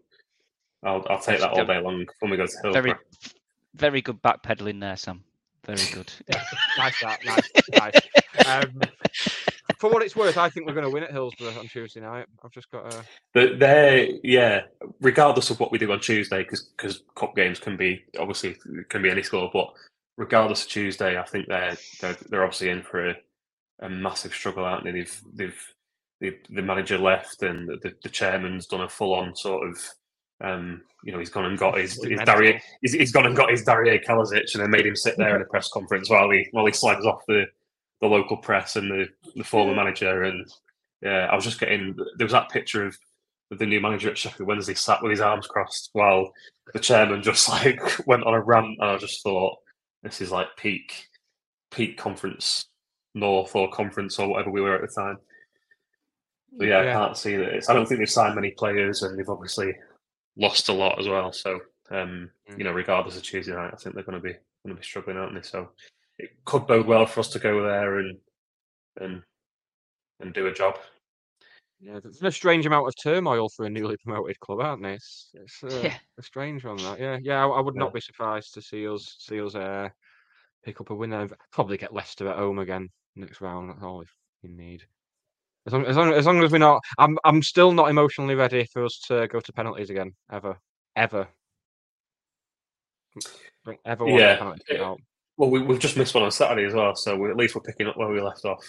I'll I'll take that all day long when we go to Hillsborough. Very, very good backpedaling there, Sam. Very good. (laughs) nice that, nice, nice. Um, for what it's worth, I think we're going to win at Hillsborough on Tuesday night. I've just got a. But they're yeah, regardless of what we do on Tuesday, because cup games can be obviously can be any score, but regardless of Tuesday, I think they're they're, they're obviously in for a, a massive struggle, aren't they? They've they've the, the manager left and the, the chairman's done a full on sort of um, you know, he's gone and got his, his Daria, he's, he's gone and got his Daria Kalasic and then made him sit there in a press conference while he while he slags off the, the local press and the, the former manager. And yeah, I was just getting there was that picture of the new manager at Sheffield Wednesday sat with his arms crossed while the chairman just (laughs) like went on a rant. And I just thought this is like peak peak conference north or conference or whatever we were at the time. So yeah, Yeah. I can't see that. It's, I don't think they've signed many players, and they've obviously lost a lot as well. So um, you know, regardless of Tuesday night, I think they're going to be going to be struggling, aren't they? So it could bode well for us to go there and and and do a job. Yeah, there's a strange amount of turmoil for a newly promoted club, aren't there? It's, it's uh, Yeah. a strange one. That, yeah, yeah. I, I would Yeah. not be surprised to see us see us uh, pick up a win there. Probably get Leicester at home again next round. That's all we we need. As long, as long as long as we're not, I'm I'm still not emotionally ready for us to go to penalties again. Ever, ever, Don't ever want Yeah. a out. Well, we, we've just missed one on Saturday as well, so we, at least we're picking up where we left off.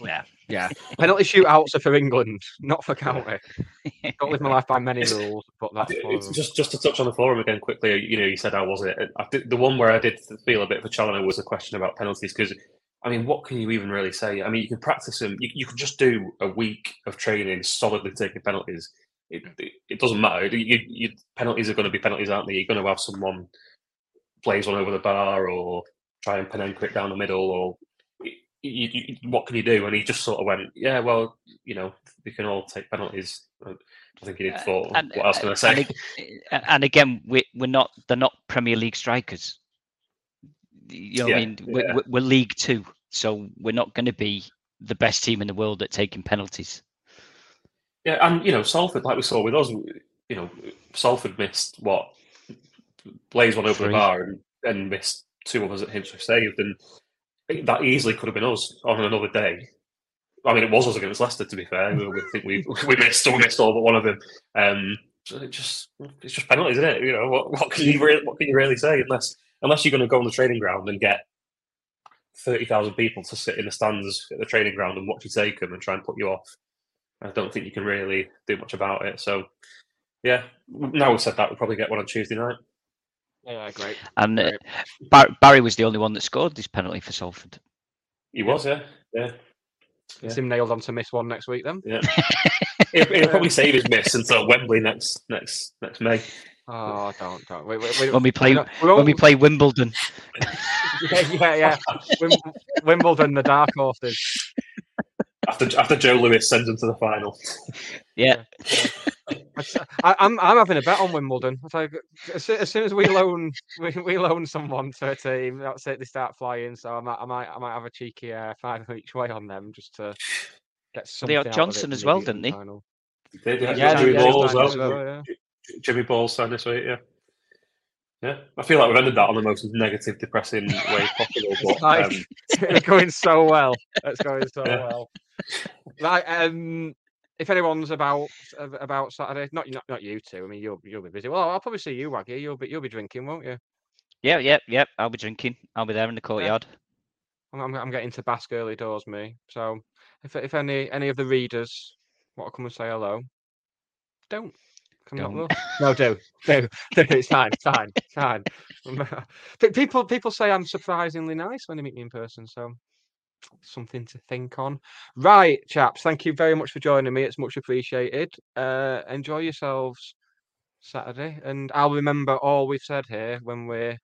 Yeah, yeah. Penalty shootouts are for England, not for county. Don't live my life by many rules, but that's It's just just to touch on the forum again quickly. You know, you said how was it? I did, the one where I did feel a bit of a challenge was a question about penalties because. I mean, what can you even really say? I mean, you can practice them. You, you can just do a week of training solidly taking penalties. It, mm. it, it doesn't matter. You, you, penalties are going to be penalties, aren't they? You're going to have someone plays one over the bar or try and Panenka it down the middle or you, you, what can you do? And he just sort of went, yeah, well, you know, we can all take penalties. I think he did uh, thought, and, what else can I uh, say? ag- uh, and again, we, we're not. They're not Premier League strikers. You know, Yeah, I mean, we're, yeah. we're- League Two, so we're not going to be the best team in the world at taking penalties. Yeah, and you know, Salford, like we saw with us, you know, Salford missed what Blaze one over Three. the bar and, and missed two of others that Hinchliffe saved, and that easily could have been us on another day. I mean, it was us against Leicester, to be fair. We, think we (laughs) we missed, we missed all but one of them. Um, so it just it's just penalties, isn't it? You know, what, what can you really what can you really say unless unless you're going to go on the training ground and get thirty thousand people to sit in the stands at the training ground and watch you take them and try and put you off. I don't think you can really do much about it. So, yeah, now we've said that, we'll probably get one on Tuesday night. Yeah, great. And uh, Bar- Barry was the only one that scored this penalty for Salford. He was, yeah, yeah, It's him nailed on to miss one next week then. yeah. he'll, he'll probably save his miss until Wembley next next next May. Oh, don't, don't. Wait, wait, wait. When we play, don't- when we play Wimbledon, (laughs) yeah, yeah, yeah. Wim- Wimbledon, the dark horses. After after Joe Lewis sends him to the final. yeah, I, I'm I'm having a bet on Wimbledon. It's like as, as soon as we loan (laughs) we, we loan someone to a team, that's it. They start flying. So I might I might I might have a cheeky uh, five (laughs) each way on them just to get something. got out of Johnson it as well, didn't they? final. He did, yeah. Yeah, Jimmy yeah, as well. as well, yeah. J- Jimmy Ball signed this week, yeah. Yeah, I feel like we've ended that on the most negative, depressing way possible. It's (laughs) But like- um, (laughs) it's going so well. It's going so Yeah. well. Right. Um, if anyone's about about Saturday, not not not you two. I mean, you'll you'll be busy. Well, I'll probably see you, Waggy. You'll be you'll be drinking, won't you? yeah, yeah, yeah. I'll be drinking. I'll be there in the courtyard. I'm, I'm, I'm getting to Basque early doors, me. So if if any any of the readers want to come and say hello, don't. Come Don't. not, (laughs) no, do, do, do. It's fine, it's fine, it's fine. (laughs) Pe- people people say I'm surprisingly nice when they meet me in person, so something to think on. Right, chaps. Thank you very much for joining me. It's much appreciated. Uh, enjoy yourselves Saturday, and I'll remember all we've said here when we're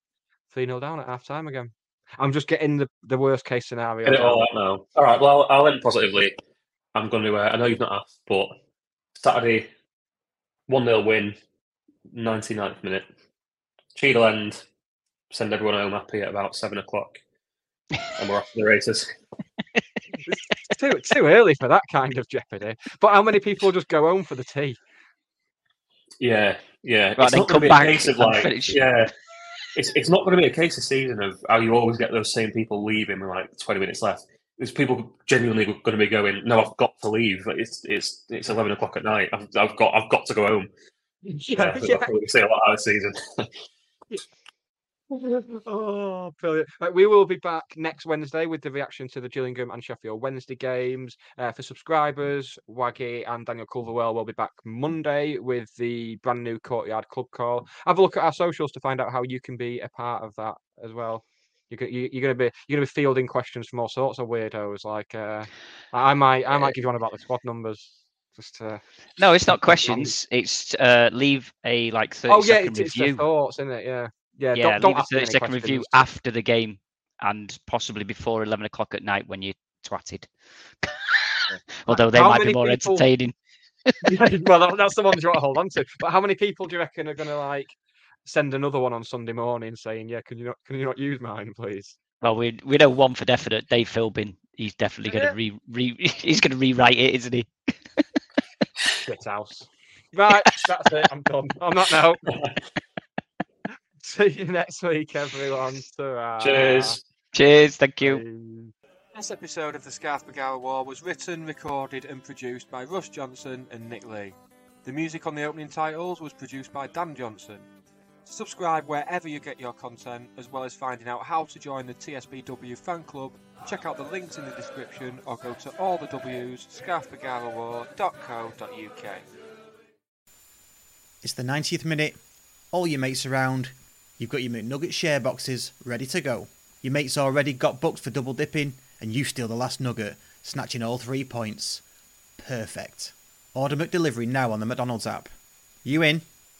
three 0 down at half time again. I'm just getting the, the worst case scenario. Get it all out now. All right. Well, I'll end positively. I'm going to. Uh, I know you've not asked, but Saturday, one 0 win, 99th minute. Cheadle end. Send everyone home happy at about seven o'clock, and we're off to the races. It's (laughs) too, too early for that kind of jeopardy. But how many people just go home for the tea? Yeah, yeah. Right, it's not going come to be back a case of like, finish. yeah. It's it's not going to be a case this season of how you always get those same people leaving with like twenty minutes left. There's people genuinely going to be going. No, I've got to leave. It's it's it's eleven o'clock at night. I've, I've got I've got to go home. Yeah, I think that's what we see a lot of season. (laughs) oh, brilliant. Right, we will be back next Wednesday with the reaction to the Gillingham and Sheffield Wednesday games. Uh, for subscribers, Waggy and Daniel Culverwell will be back Monday with the brand new Courtyard Club call. Have a look at our socials to find out how you can be a part of that as well. You're, you- you're going to be you're to be fielding questions from all sorts of weirdos. Like uh, I might I might give you one about the squad numbers. Just to... No, it's not questions. It's uh, leave a like thirty Oh yeah, second it's, it's the thoughts, isn't it? Yeah, yeah. yeah, don't, don't leave a me 30 any second review after the game and possibly before 11 o'clock at night when you're twatted. (laughs) Although they How might be more people- entertaining. (laughs) well, that, that's the ones (laughs) you want to hold on to. But how many people do you reckon are going to like send another one on Sunday morning saying, "Yeah, can you not can you not use mine, please?" Well, we we know one for definite. Dave Philbin, he's definitely going to re, re (laughs) he's going to rewrite it, isn't he? Shit house. Right, that's it. I'm done. I'm not now. (laughs) See you next week, everyone. Ta-ra. Cheers. Cheers, thank you. This episode of the Scarf Bergara Wore was written, recorded, and produced by Russ Johnson and Nick Lee. The music on the opening titles was produced by Dan Johnson. Subscribe wherever you get your content, as well as finding out how to join the TSBW fan club. Check out the links in the description or go to all the W's scarfbergarawore.co.uk. It's the 90th minute. All your mates around. You've got your McNugget share boxes ready to go. Your mates already got booked for double dipping, and you steal the last nugget, snatching all three points. Perfect. Order McDelivery now on the McDonald's app. You in?